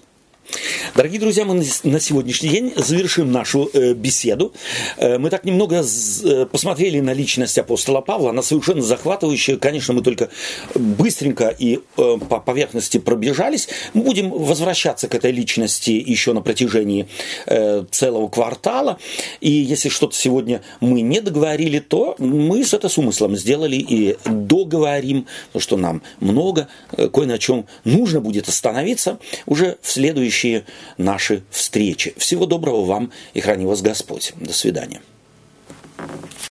Дорогие друзья, мы на- сегодняшний день завершим нашу э, беседу. Э, мы так немного э, посмотрели на личность апостола Павла. Она совершенно захватывающая. Конечно, мы только быстренько и по поверхности пробежались. Мы будем возвращаться к этой личности еще на протяжении целого квартала. И если что-то сегодня мы не договорили, то мы с это с умыслом сделали и договорим, потому что нам много, кое на чем нужно будет остановиться уже в следующие наши встречи. Всего доброго вам и храни вас Господь. До свидания.